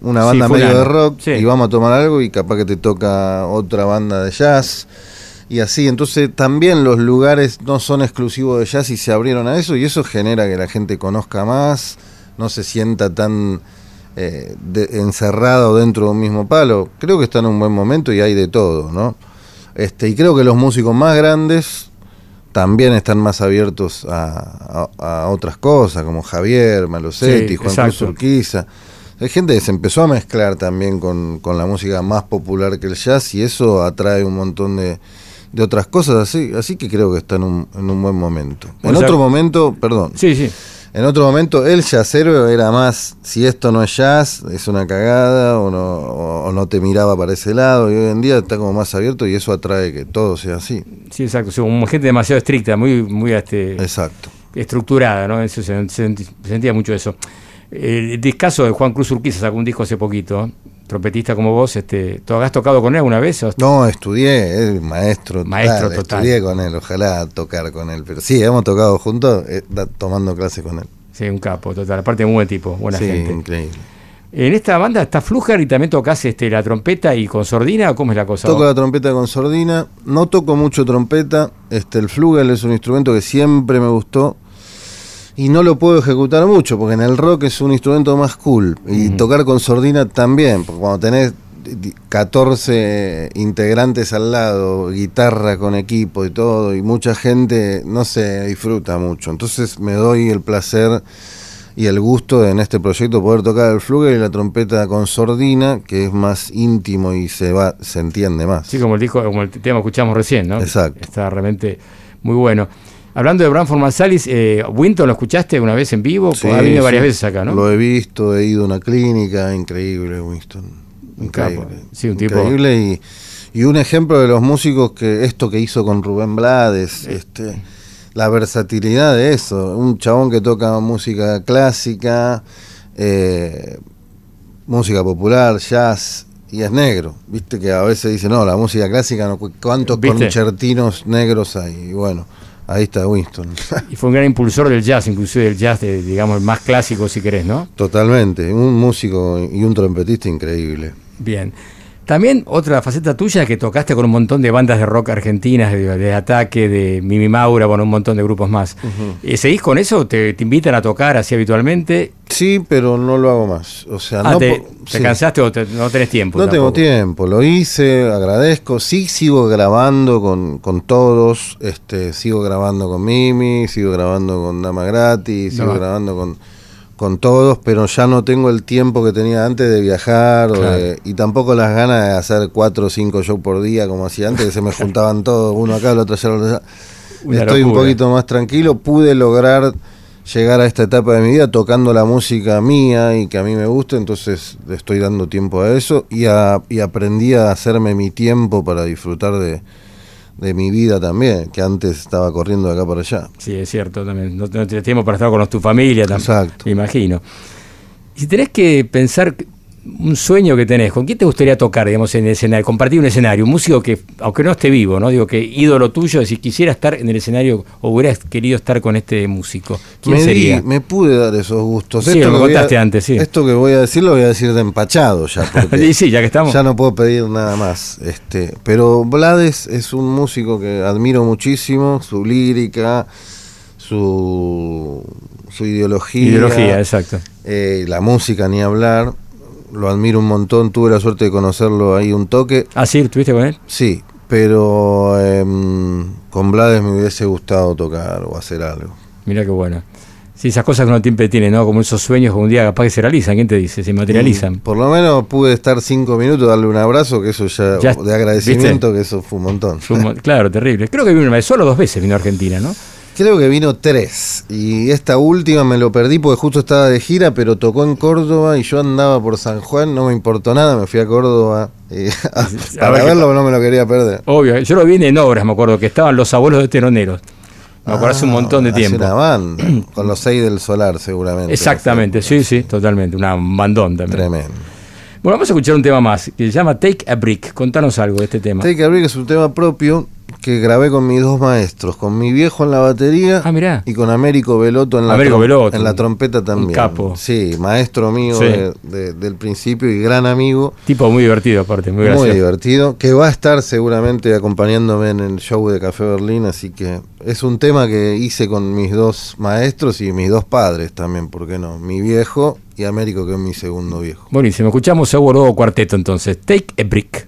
una Sí, banda medio de rock, Sí. y vamos a tomar algo y capaz que te toca otra banda de jazz. Y así, entonces también los lugares no son exclusivos de jazz y se abrieron a eso, y eso genera que la gente conozca más, no se sienta tan eh, de- encerrado dentro de un mismo palo. Creo que está en un buen momento y hay de todo, ¿no? Este, y creo que los músicos más grandes también están más abiertos a, a- a otras cosas, como Javier, Malosetti, Sí, Juan exacto. Cruz Urquiza. Hay gente que se empezó a mezclar también con, con la música más popular que el jazz y eso atrae un montón de, de otras cosas, así, así que creo que está en un, en un buen momento. O En sea- otro momento, perdón, Sí, sí. En otro momento el jazzero era más, si esto no es jazz, es una cagada o no, o, o no te miraba para ese lado. Y hoy en día está como más abierto y eso atrae que todo sea así. Sí, exacto. Como gente demasiado estricta, muy, muy este, Exacto. estructurada, ¿no? Eso se, se senti- se sentía mucho eso. El discazo de Juan Cruz Urquiza sacó un disco hace poquito, trompetista como vos, este, ¿tú has tocado con él alguna vez? o- No, estudié, es maestro. Maestro total. Estudié con él, ojalá tocar con él. Pero sí, hemos tocado juntos eh, tomando clases con él. Sí, un capo, total. Aparte, muy buen tipo, buena sí, gente. increíble. En esta banda está Fluger y también tocas este, la trompeta y con sordina, ¿o ¿cómo es la cosa? Toco la trompeta con sordina, no toco mucho trompeta, este el flugel es un instrumento que siempre me gustó y no lo puedo ejecutar mucho porque en el rock es un instrumento más cool y tocar con sordina también, porque cuando tenés di- 14 integrantes al lado, guitarra con equipo y todo y mucha gente no se disfruta mucho, entonces me doy el placer y el gusto de, en este proyecto poder tocar el flugel y la trompeta con sordina, que es más íntimo y se va se entiende más. Sí, como el, disco, como el tema que escuchamos recién, ¿no? Exacto. Está realmente muy bueno. Hablando de Branford Marsalis, eh, ¿Winton lo escuchaste una vez en vivo? Sí, ha venido varias veces acá, ¿no? Lo he visto, he ido a una clínica, increíble Winston. Un capo. Increíble. Sí, un tipo- Increíble y, y un ejemplo de los músicos que esto que hizo con Rubén Blades, este, la versatilidad de eso. Un chabón que toca música clásica, eh, música popular, jazz. Y es negro, viste que a veces dice, no, la música clásica, no, ¿cuántos ¿Viste? concertinos negros hay? Y bueno, ahí está Winston. Y fue un gran impulsor del jazz, inclusive del jazz, de, digamos, el más clásico, si querés, ¿no? Totalmente, un músico y un trompetista increíble. Bien. También otra faceta tuya es que tocaste con un montón de bandas de rock argentinas, de, de Ataque, de Mimi Maura, bueno, un montón de grupos más. Eh, ¿Seguís con eso? ¿Te, te invitan a tocar así habitualmente? Sí, pero no lo hago más. O sea, Ah, no te, te sí. cansaste o te- no tenés tiempo? No tengo tiempo, lo hice, agradezco. Sí, sigo grabando con, con todos. Este, sigo grabando con Mimi, sigo grabando con Dama Gratis, sigo grabando con, con todos, pero ya no tengo el tiempo que tenía antes de viajar o Claro. de- y tampoco las ganas de hacer cuatro o cinco shows por día como hacía antes, que se me *laughs* juntaban todos, uno acá, el otro allá, el otro allá. Una Estoy un poquito más tranquilo, pude lograr llegar a esta etapa de mi vida tocando la música mía y que a mí me gusta, entonces estoy dando tiempo a eso y, a- y aprendí a hacerme mi tiempo para disfrutar de, de mi vida también, que antes estaba corriendo de acá para allá. Sí, es cierto, también. No, no tenés tiempo para estar con tu familia también. Exacto. Me imagino. Y si tenés que pensar, un sueño que tenés, ¿con quién te gustaría tocar, digamos, en el escenario? Compartir un escenario, un músico que, aunque no esté vivo, ¿no? Digo que ídolo tuyo, si quisiera estar en el escenario o hubieras querido estar con este músico, ¿quién me, di- sería? me pude dar esos gustos. Sí, lo que voy a- contaste antes, sí. Esto que voy a decir lo voy a decir de empachado ya. *laughs* porque sí, ya que estamos. Ya no puedo pedir nada más. Este, pero Blades es un músico que admiro muchísimo, su lírica, su, su ideología. Ideología, exacto. eh, la música ni hablar. Lo admiro un montón, tuve la suerte de conocerlo ahí un toque. Ah, sí, ¿estuviste con él? Sí, pero em, con Blades me hubiese gustado tocar o hacer algo. Mira qué bueno. Sí, esas cosas que uno siempre tiene, ¿no? Como esos sueños que un día capaz que se realizan, ¿quién te dice? Se materializan. Por lo menos pude estar cinco minutos, darle un abrazo, que eso ya, Ya, de agradecimiento, que eso fue un montón. Fue un mo- *laughs* claro, terrible. Creo que vino una vez, solo dos veces vino a Argentina, ¿no? Creo que vino tres. Y esta última me lo perdí porque justo estaba de gira, pero tocó en Córdoba y yo andaba por San Juan, no me importó nada, me fui a Córdoba eh, *laughs* a- A ver verlo, no me lo quería perder. Obvio, yo lo vi en obras, me acuerdo, que estaban los abuelos de Teroneros. Me acuerdo hace un montón de Ah, tiempo. una banda, *clears throat* con los seis del solar seguramente. Exactamente, sí, sí, totalmente. Una, un bandón también. Tremendo. Bueno, vamos a escuchar un tema más, que se llama Take a Brick. Contanos algo de este tema. Take a Break es un tema propio que grabé con mis dos maestros, con mi viejo en la batería Ah, y con Américo Veloto en la, Américo en la trompeta un también. capo. Sí, maestro mío Sí. de- de- del principio y gran amigo. Tipo muy divertido, aparte, muy Muy, gracioso. divertido, que va a estar seguramente acompañándome en el show de Café Berlín, así que es un tema que hice con mis dos maestros y mis dos padres también, ¿por qué no? Mi viejo y Américo, que es mi segundo viejo. Buenísimo, escuchamos seguro cuarteto entonces. Take a Brick.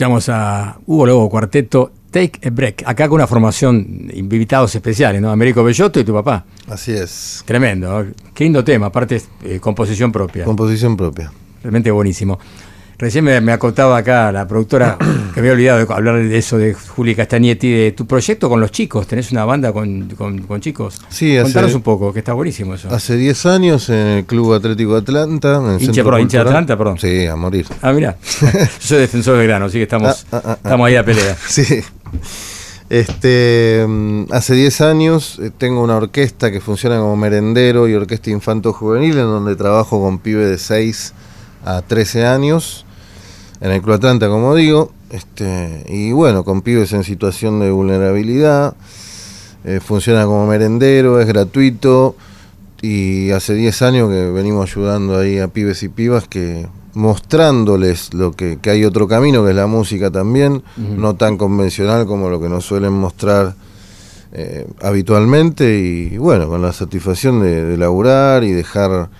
Escuchamos a Hugo Lobo Cuarteto, Take a Break. Acá con una formación, invitados especiales, ¿no? Américo Bellotto y tu papá. Así es. Tremendo. ¿no? Qué lindo tema, aparte eh, composición propia. Composición propia. Realmente buenísimo. Recién me, me acotaba acá la productora, que me había olvidado de hablar de eso de Juli Castagnetti, de tu proyecto con los chicos. Tenés una banda con, con- con chicos. Sí, hace- Contanos un poco, que está buenísimo eso. Hace 10 años en el Club Atlético Atlanta. En el Hincha, perdón, hincha de. Atlanta, perdón. Sí, a morir. Ah, mira. *laughs* *laughs* Yo soy defensor del grano, así que estamos, Ah, ah, ah, estamos ahí a pelea. *laughs* Sí. Este, mm, hace 10 años eh, tengo una orquesta que funciona como merendero y orquesta infanto-juvenil en donde trabajo con pibes de 6 a 13 años en el Club Atlanta, como digo. Este, y bueno, con pibes en situación de vulnerabilidad. Eh, funciona como merendero, es gratuito y hace 10 años que venimos ayudando ahí a pibes y pibas que mostrándoles lo que, que hay otro camino que es la música también, no tan convencional como lo que nos suelen mostrar eh, habitualmente y bueno, con la satisfacción de, de laburar y dejar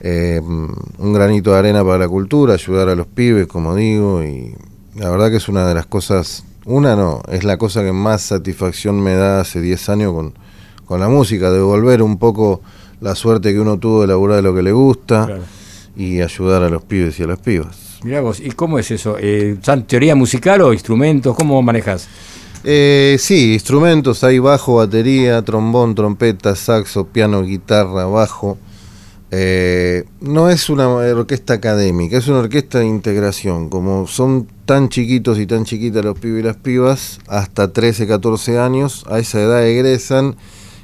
eh, un granito de arena para la cultura, ayudar a los pibes, como digo, y la verdad que es una de las cosas, una no, es la cosa que más satisfacción me da hace 10 años con, con la música, devolver un poco la suerte que uno tuvo de laburar de lo que le gusta Claro. y ayudar a los pibes y a las pibas. Mirá vos, ¿y cómo es eso? Eh, ¿son ¿Teoría musical o instrumentos? ¿Cómo manejas? Eh, sí, instrumentos, hay bajo, batería, trombón, trompeta, saxo, piano, guitarra, bajo. Eh, no es una orquesta académica, es una orquesta de integración. Como son tan chiquitos y tan chiquitas los pibes y las pibas, hasta 13, 14 años, a esa edad egresan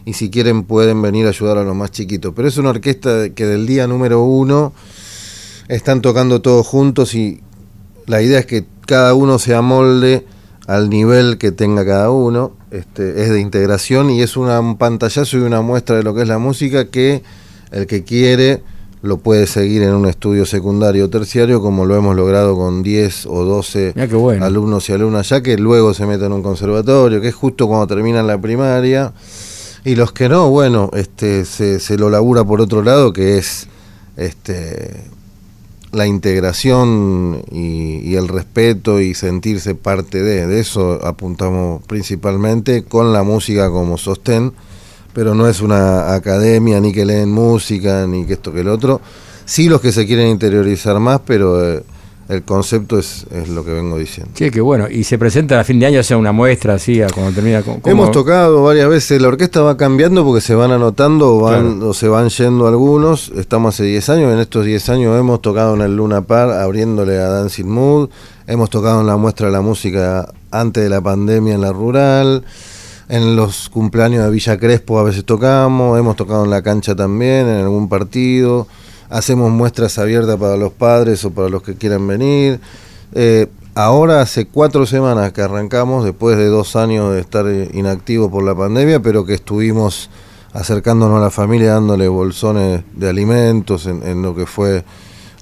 y si quieren pueden venir a ayudar a los más chiquitos. Pero es una orquesta que del día número uno están tocando todos juntos y la idea es que cada uno se amolde al nivel que tenga cada uno. Este, es de integración y es un pantallazo y una muestra de lo que es la música que el que quiere lo puede seguir en un estudio secundario o terciario como lo hemos logrado con 10 o 12 Mirá qué bueno. alumnos y alumnas ya que luego se meten en un conservatorio, que es justo cuando terminan la primaria. Y los que no, bueno, este, se, se lo labura por otro lado, que es este, la integración y, y el respeto y sentirse parte de. De eso apuntamos principalmente con la música como sostén, pero no es una academia ni que leen música ni que esto que el otro. Sí los que se quieren interiorizar más, pero eh, el concepto es, es lo que vengo diciendo. Che, qué bueno. ¿Y se presenta a fin de año, o sea, una muestra así, a cuando termina? cómo- Hemos tocado varias veces, la orquesta va cambiando porque se van anotando o, van, o se van yendo algunos. Estamos hace 10 años, en estos 10 años hemos tocado en el Luna Par abriéndole a Dancing Mood, hemos tocado en la muestra de la música antes de la pandemia en la rural, en los cumpleaños de Villa Crespo a veces tocamos, hemos tocado en la cancha también, en algún partido, hacemos muestras abiertas para los padres o para los que quieran venir. Eh, ahora hace cuatro semanas que arrancamos, después de dos años de estar eh, inactivos por la pandemia, pero que estuvimos acercándonos a la familia, dándole bolsones de alimentos en, en lo que fue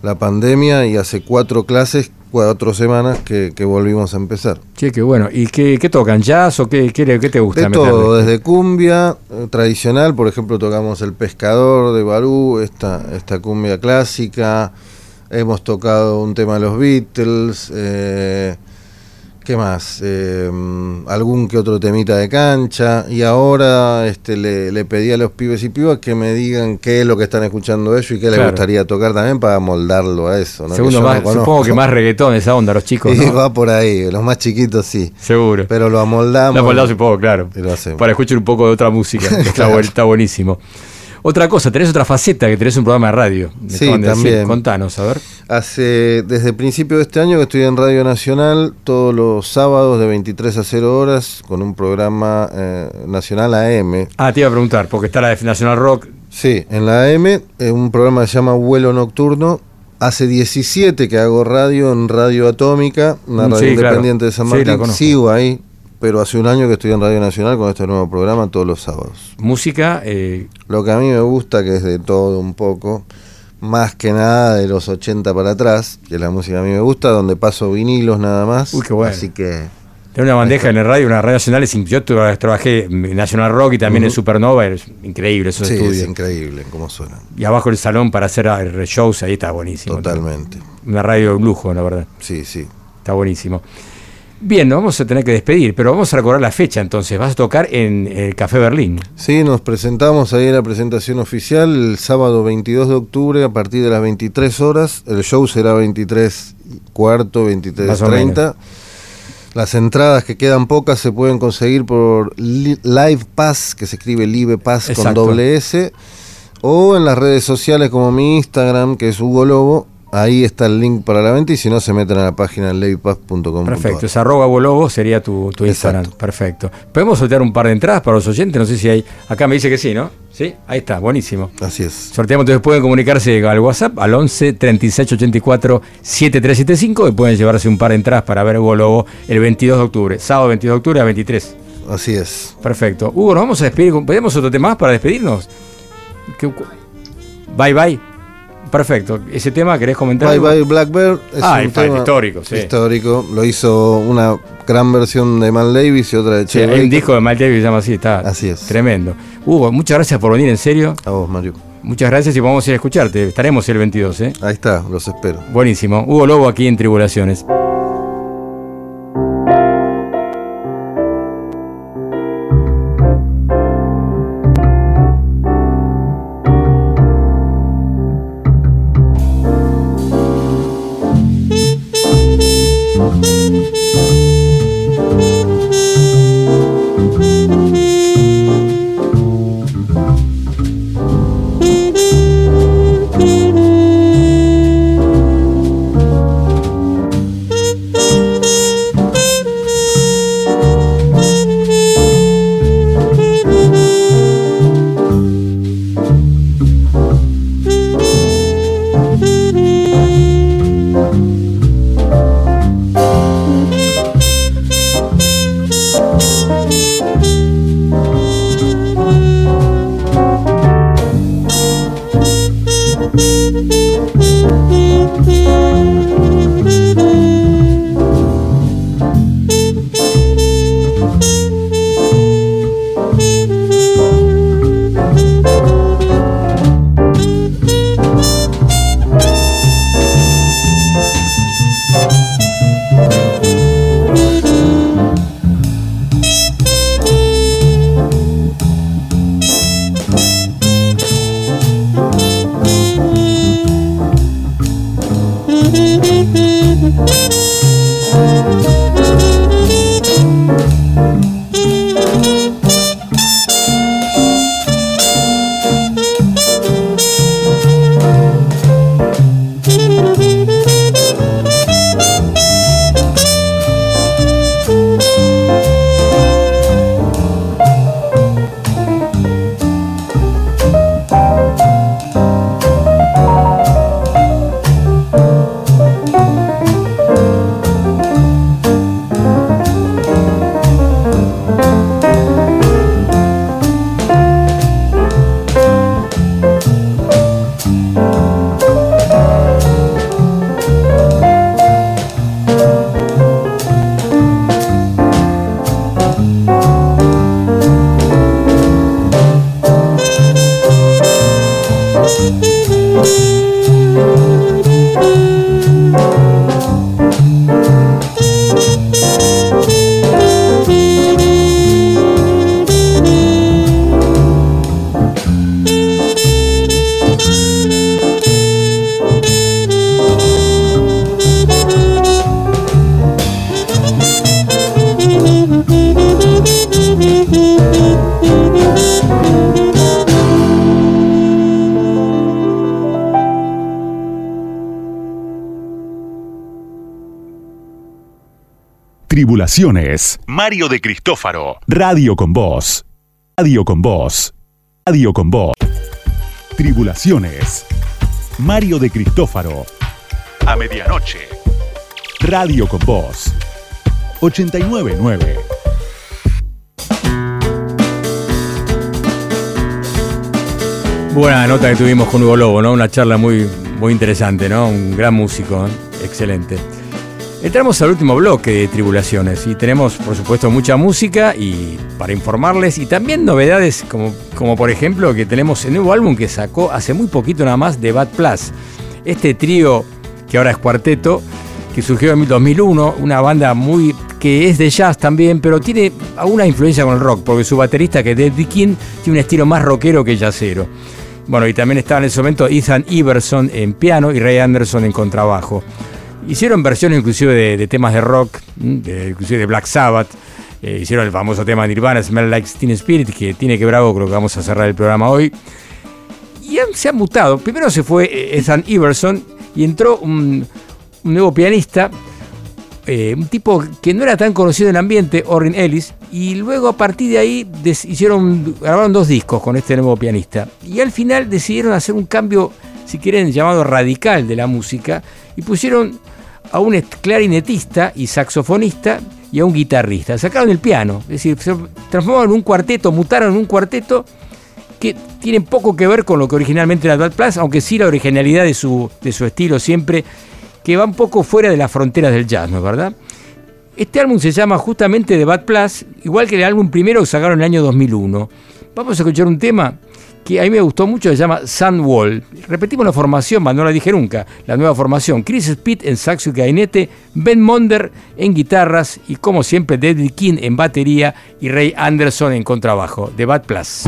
la pandemia y hace cuatro clases, cuatro semanas que, que volvimos a empezar. Che, qué bueno. ¿Y qué, qué tocan? ¿Jazz o qué, qué, qué te gusta? De meterle? todo, desde cumbia eh, tradicional, por ejemplo, tocamos El Pescador de Barú, esta, esta cumbia clásica, hemos tocado un tema de los Beatles, eh, ¿qué más? Eh, algún que otro temita de cancha, y ahora este, le, le pedí a los pibes y pibas que me digan qué es lo que están escuchando ellos y qué les Claro. gustaría tocar también para moldarlo a eso. ¿no? Segundo más, no supongo que más reggaetón, esa onda, los chicos, *laughs* Y ¿no? va por ahí, los más chiquitos sí. Seguro. Pero lo amoldamos. La moldado un poco, claro. Y lo hacemos. Para escuchar un poco de otra música. *laughs* está, Claro. bu- está buenísimo. Otra cosa, tenés otra faceta que tenés un programa de radio. Me Sí, decir. también. Contanos, a ver. Hace desde el principio de este año que estoy en Radio Nacional todos los sábados de 23 a 0 horas con un programa eh, nacional AM. Ah, te iba a preguntar, porque está la de National Rock. Sí, en la AM, eh, un programa que se llama Vuelo Nocturno. Hace 17 que hago radio en Radio Atómica, una Mm, radio sí, claro. independiente de San Sí, Martín. conozco. Sigo ahí, pero hace un año que estoy en Radio Nacional con este nuevo programa todos los sábados. Música, eh, Lo que a mí me gusta, que es de todo un poco, más que nada de los 80 para atrás, que la música a mí me gusta, donde paso vinilos nada más. Uy, qué bueno. Así que tener una bandeja en el radio, una radio nacional. Yo tra- trabajé en National Rock y también en Supernova. Es increíble esos sí, estudios. es increíble cómo suena. Y abajo el salón para hacer eh, shows, ahí está buenísimo. Totalmente. Una radio de lujo, la verdad. Sí, sí. Está buenísimo. Bien, nos vamos a tener que despedir, pero vamos a recordar la fecha entonces. Vas a tocar en el Café Berlín. Sí, nos presentamos ahí en la presentación oficial el sábado 22 de octubre a partir de las 23 horas. El show será 23 cuarto, 23 Más o 30. Las entradas que quedan pocas se pueden conseguir por Li- Live Pass, que se escribe Live Pass con doble S, o en las redes sociales como mi Instagram, que es Hugo Lobo. Ahí está el link para la venta y si no se meten a la página livepass.com. Perfecto, es arroba Bolobo sería tu, tu Instagram. Exacto. Perfecto. ¿Podemos sortear un par de entradas para los oyentes? No sé si hay. Acá me dice que sí, ¿no? Sí, ahí está, buenísimo. Así es. Sorteamos, entonces pueden comunicarse al WhatsApp al 11 36 84 7375 y pueden llevarse un par de entradas para ver Hugo Lobo el 22 de octubre, sábado 22 de octubre a 23. Así es. Perfecto. Hugo, nos vamos a despedir. ¿Podemos otro tema más para despedirnos? ¿Qué- cu- Bye bye. Perfecto. ¿Ese tema querés comentar? Bye? Bye Blackbird es Ah, un el tema histórico, sí. Histórico. Lo hizo una gran versión de Man Davis y otra de Sí, hay un Baker. disco de Miles Davis que se llama así, está Así es. tremendo. Hugo, muchas gracias por venir, en serio. A vos, Mario. Muchas gracias y vamos a ir a escucharte. Estaremos el 22, ¿eh? Ahí está, los espero. Buenísimo. Hugo Lobo aquí en Tribulaciones. Tribulaciones. Mario de Cristófaro. Radio con Voz. Radio con Voz. Radio con Voz. Tribulaciones. Mario de Cristófaro. A medianoche. Radio con Voz. 899. Buena nota que tuvimos con Hugo Lobo, ¿no? Una charla muy, muy interesante, ¿no? Un gran músico, ¿eh? excelente. Entramos al último bloque de Tribulaciones y tenemos, por supuesto, mucha música y para informarles y también novedades como, como por ejemplo que tenemos el nuevo álbum que sacó hace muy poquito nada más de Bad Plus. Este trío que ahora es cuarteto, que surgió en 2001, una banda muy que es de jazz también, pero tiene alguna influencia con el rock, porque su baterista, que es David King, tiene un estilo más rockero que jazzero. Bueno, y también estaba en ese momento Ethan Iverson en piano y Ray Anderson en contrabajo. Hicieron versiones inclusive de, temas de rock, de- inclusive de Black Sabbath. Eh, hicieron el famoso tema de Nirvana, Smell Like Teen Spirit, que tiene que con lo que vamos a cerrar el programa hoy. Y se han mutado. Primero se fue Ethan Iverson y entró un, nuevo pianista, eh, un tipo que no era tan conocido en el ambiente, Orrin Ellis, y luego a partir de ahí hicieron, grabaron dos discos con este nuevo pianista. Y al final decidieron hacer un cambio, si quieren, llamado radical de la música, y pusieron a un clarinetista y saxofonista y a un guitarrista. Sacaron el piano, es decir, se transformaron en un cuarteto, mutaron en un cuarteto que tienen poco que ver con lo que originalmente era Bad Plus, aunque sí la originalidad de su, de su estilo siempre, que va un poco fuera de las fronteras del jazz, ¿no es verdad? Este álbum se llama justamente The Bad Plus, igual que el álbum primero que sacaron en el año 2001. Vamos a escuchar un tema que a mí me gustó mucho, se llama Sandwall. Repetimos la formación, más no la dije nunca, la nueva formación. Chris Speed en saxo y gainete, Ben Monder en guitarras y como siempre David King en batería y Ray Anderson en contrabajo. The Bad Plus.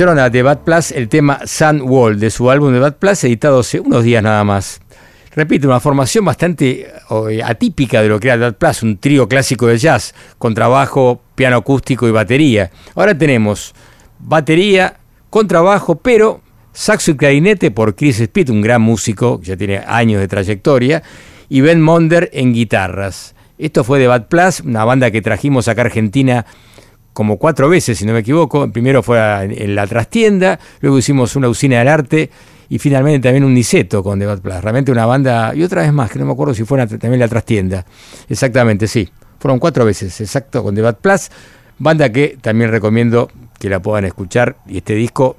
A The Bad Plus el tema Sun Wall de su álbum The Bad Plus, editado hace unos días nada más. Repito, una formación bastante eh, atípica de lo que era The Bad Plus, un trío clásico de jazz, con trabajo, piano acústico y batería. Ahora tenemos batería, contrabajo, pero saxo y clarinete por Chris Speed, un gran músico, ya tiene años de trayectoria, y Ben Monder en guitarras. Esto fue The Bad Plus, una banda que trajimos acá a Argentina como cuatro veces, si no me equivoco. Primero fue a- en la trastienda, luego hicimos una usina del arte y finalmente también un Niceto con The Bad Plus. Realmente una banda, y otra vez más, que no me acuerdo si fue también la trastienda. Exactamente, sí. Fueron cuatro veces, exacto, con The Bad Plus. Banda que también recomiendo que la puedan escuchar. Y este disco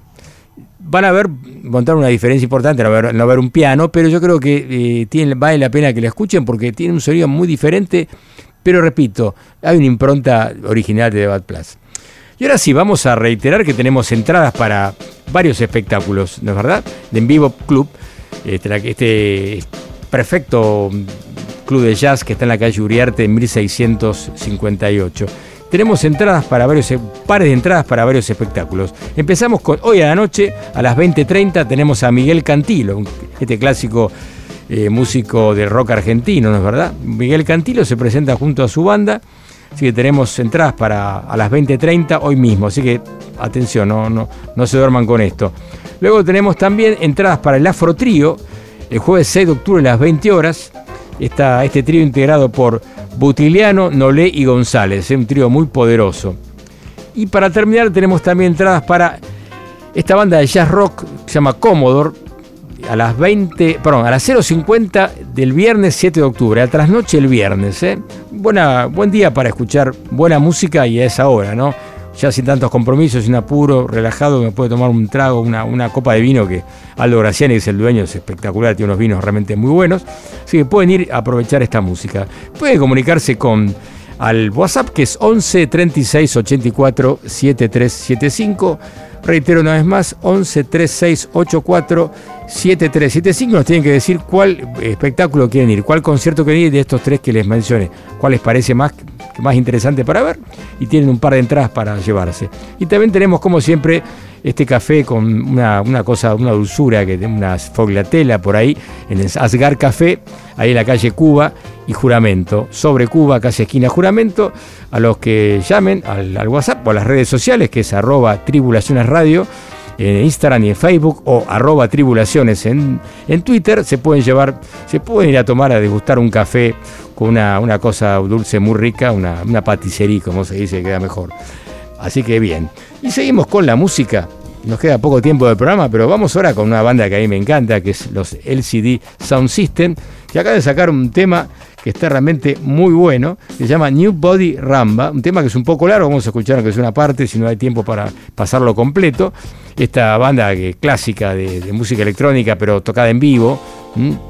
van a ver, montar una diferencia importante, no ver, no ver un piano, pero yo creo que eh, vale la pena que la escuchen porque tiene un sonido muy diferente, pero repito, hay una impronta original de The Bad Plus. Y ahora sí, vamos a reiterar que tenemos entradas para varios espectáculos, ¿no es verdad? De En Vivo Club, este, este perfecto club de jazz que está en la calle Uriarte en 1658. Tenemos entradas para varios, pares de entradas para varios espectáculos. Empezamos con hoy a la noche, a las 20.30, tenemos a Miguel Cantilo, este clásico eh, músico del rock argentino, ¿no es verdad? Miguel Cantilo se presenta junto a su banda. Así que tenemos entradas para a las 20.30 hoy mismo. Así que atención, no, no, no se duerman con esto. Luego tenemos también entradas para el Afro Trío, el jueves 6 de octubre a las 20 horas. Está este trío integrado por Butiliano, Nolé y González. Es un trío muy poderoso. Y para terminar tenemos también entradas para esta banda de jazz rock que se llama Commodore a las 20, perdón, a las 0.50 del viernes 7 de octubre, a trasnoche el viernes. ¿eh? Buena, buen día para escuchar buena música y a esa hora, ¿no? Ya sin tantos compromisos, sin apuro, relajado, me puede tomar un trago, una, una copa de vino que Aldo Graciani, es el dueño, es espectacular, tiene unos vinos realmente muy buenos. Así que pueden ir a aprovechar esta música. Pueden comunicarse con al WhatsApp que es 11 36 84 7375. Reitero una vez más, 11 36 84 7375. Nos tienen que decir cuál espectáculo quieren ir, cuál concierto quieren ir de estos tres que les mencioné, cuál les parece más, más interesante para ver y tienen un par de entradas para llevarse. Y también tenemos, como siempre, este café con una, una cosa, una dulzura, que una foglatela por ahí, en el Asgar Café, ahí en la calle Cuba y Juramento. Sobre Cuba, casi esquina Juramento, a los que llamen al, al WhatsApp o a las redes sociales, que es arroba tribulaciones radio, en Instagram y en Facebook, o arroba tribulaciones en, en Twitter, se pueden llevar, se pueden ir a tomar a degustar un café una, una cosa dulce muy rica, una, una paticería, como se dice, queda mejor. Así que bien. Y seguimos con la música. Nos queda poco tiempo del programa, pero vamos ahora con una banda que a mí me encanta, que es los LCD Sound System, que acaba de sacar un tema que está realmente muy bueno, que se llama New Body Ramba, un tema que es un poco largo, vamos a escuchar aunque es una parte, si no hay tiempo para pasarlo completo. Esta banda que, clásica de, música electrónica, pero tocada en vivo,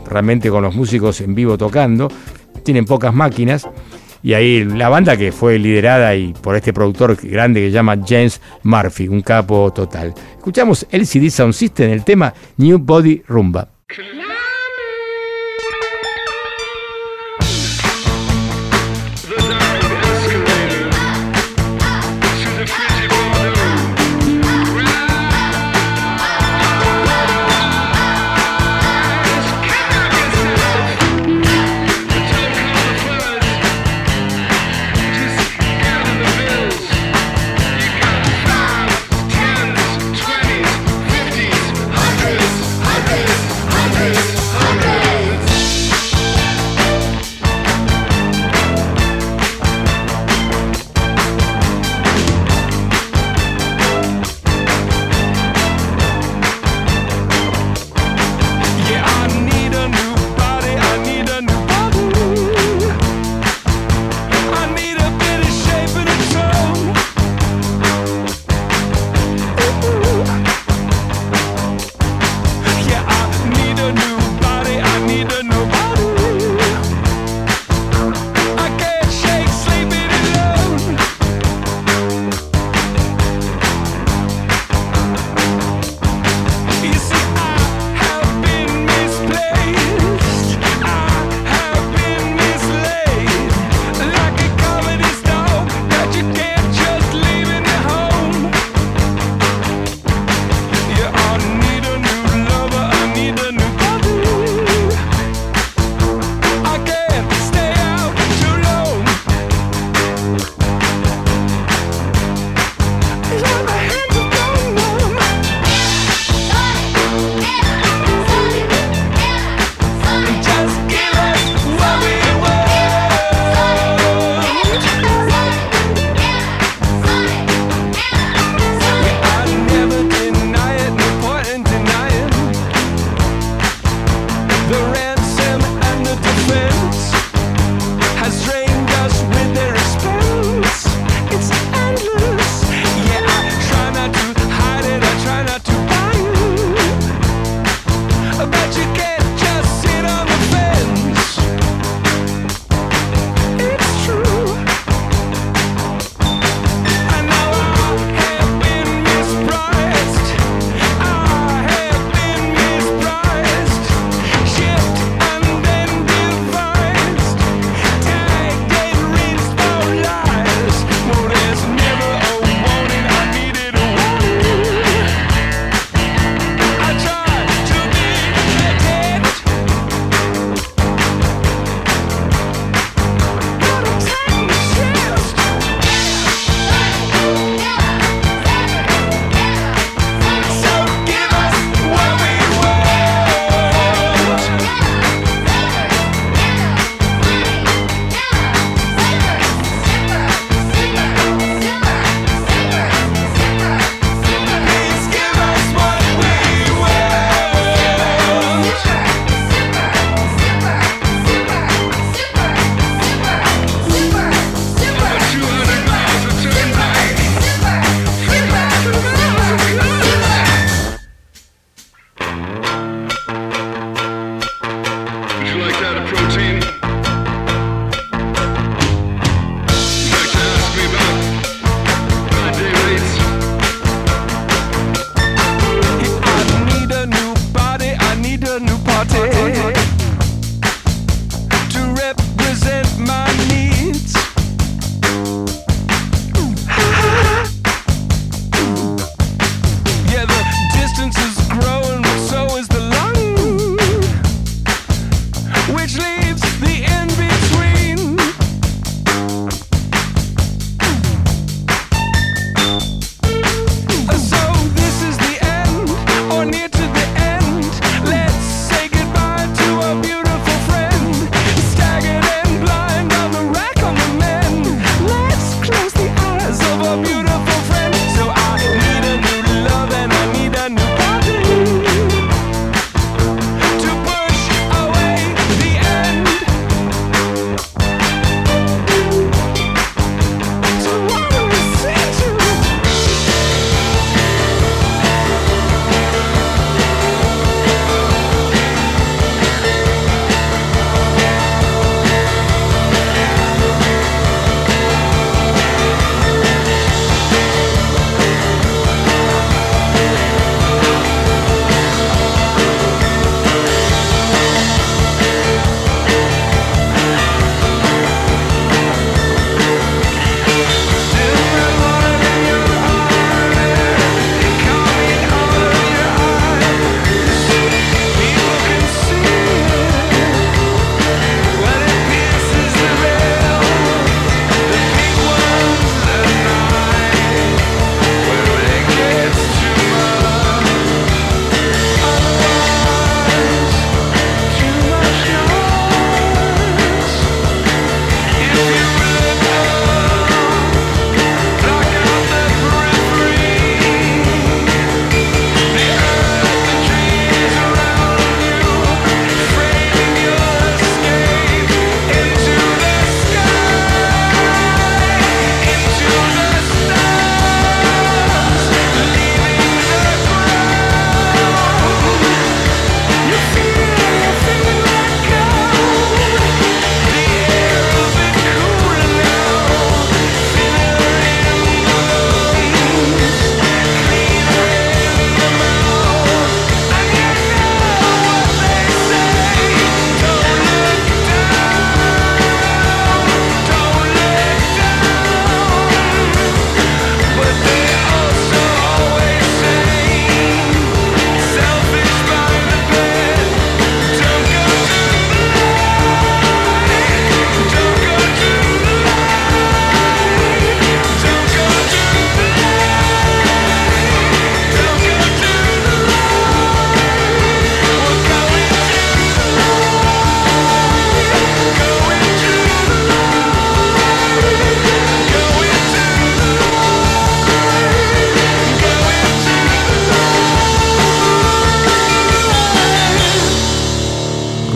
realmente con los músicos en vivo tocando, tienen pocas máquinas. Y ahí la banda que fue liderada y por este productor grande que se llama James Murphy, un capo total. Escuchamos LCD Sound System, el tema New Body Rumba.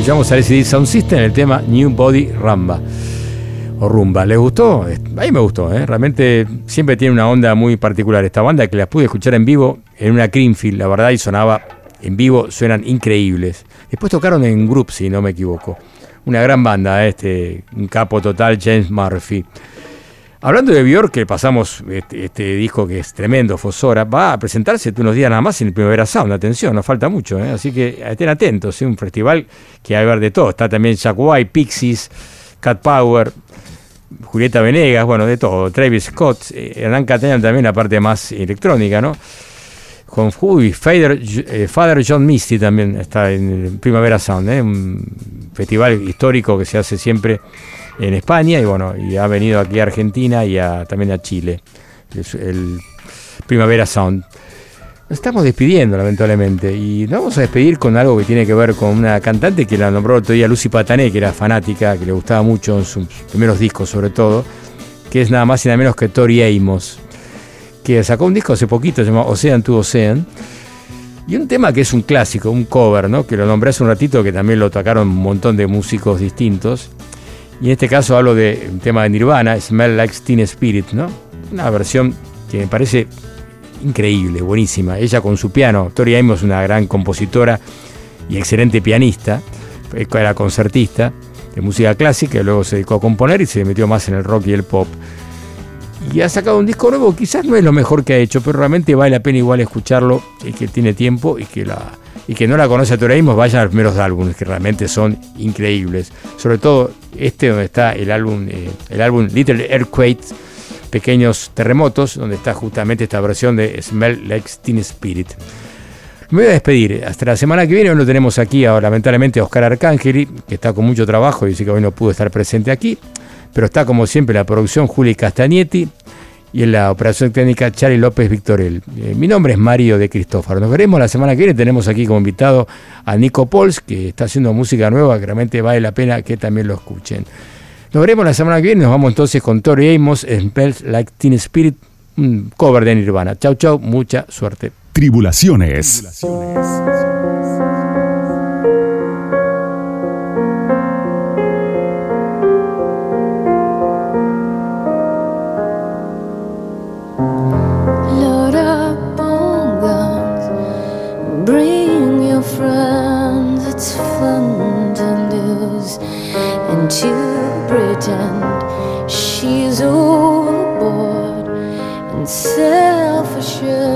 Escuchamos a LCD Sound System el tema New Body Ramba. O Rumba. ¿Les gustó? A mí me gustó, ¿eh? Realmente siempre tiene una onda muy particular. Esta banda que las pude escuchar en vivo en una Creamfield, la verdad, y sonaba en vivo, suenan increíbles. Después tocaron en Group, si no me equivoco. Una gran banda, ¿eh? este, un capo total, James Murphy. Hablando de Björk, que pasamos este, este disco que es tremendo, Fosora, va a presentarse unos días nada más en el Primavera Sound, atención, no falta mucho, ¿eh? así que estén atentos, es un festival que hay que ver de todo, está también White, Pixies, Cat Power, Julieta Venegas, bueno, de todo, Travis Scott, eh, Hernán Castellan también la parte más electrónica, ¿no? Con uy, Father, eh, Father John Misty también está en el Primavera Sound, ¿eh? un festival histórico que se hace siempre en España y bueno, y ha venido aquí a Argentina y a- también a Chile, es el Primavera Sound. Nos estamos despidiendo, lamentablemente, y nos vamos a despedir con algo que tiene que ver con una cantante que la nombró el otro día Lucy Patané, que era fanática, que le gustaba mucho en sus primeros discos sobre todo, que es nada más y nada menos que Tori Amos, que sacó un disco hace poquito, se llama Ocean to Ocean, y un tema que es un clásico, un cover, ¿no? que lo nombré hace un ratito, que también lo tocaron un montón de músicos distintos, y en este caso hablo de un tema de Nirvana, Smell Like Teen Spirit, ¿no? Una versión que me parece increíble, buenísima. Ella con su piano, Tori Amos, una gran compositora y excelente pianista, eh, era concertista de música clásica, y luego se dedicó a componer y se metió más en el rock y el pop. Y ha sacado un disco nuevo, quizás no es lo mejor que ha hecho, pero realmente vale la pena igual escucharlo, el que tiene tiempo y que la y que no la conoce a Tori Amos, vayan a los primeros álbumes, que realmente son increíbles. Sobre todo este donde está el álbum, eh, el álbum Little Earthquakes, Pequeños Terremotos, donde está justamente esta versión de Smell Like Teen Spirit. Me voy a despedir. Hasta la semana que viene. Hoy lo tenemos aquí, lamentablemente, a Oscar Arcángeli, que está con mucho trabajo y dice que hoy no pudo estar presente aquí. Pero está, como siempre, la producción Juli Castagnetti y en la operación técnica Charlie López Victorel. Eh, mi nombre es Mario de Cristófaro. Nos veremos la semana que viene. Tenemos aquí como invitado a Nico Pols, que está haciendo música nueva, que realmente vale la pena que también lo escuchen. Nos veremos la semana que viene. Nos vamos entonces con Tori Amos, Smells Like Teen Spirit, un cover de Nirvana. Chau, chau. Mucha suerte. Tribulaciones. Load to pretend she's overboard and self-assured.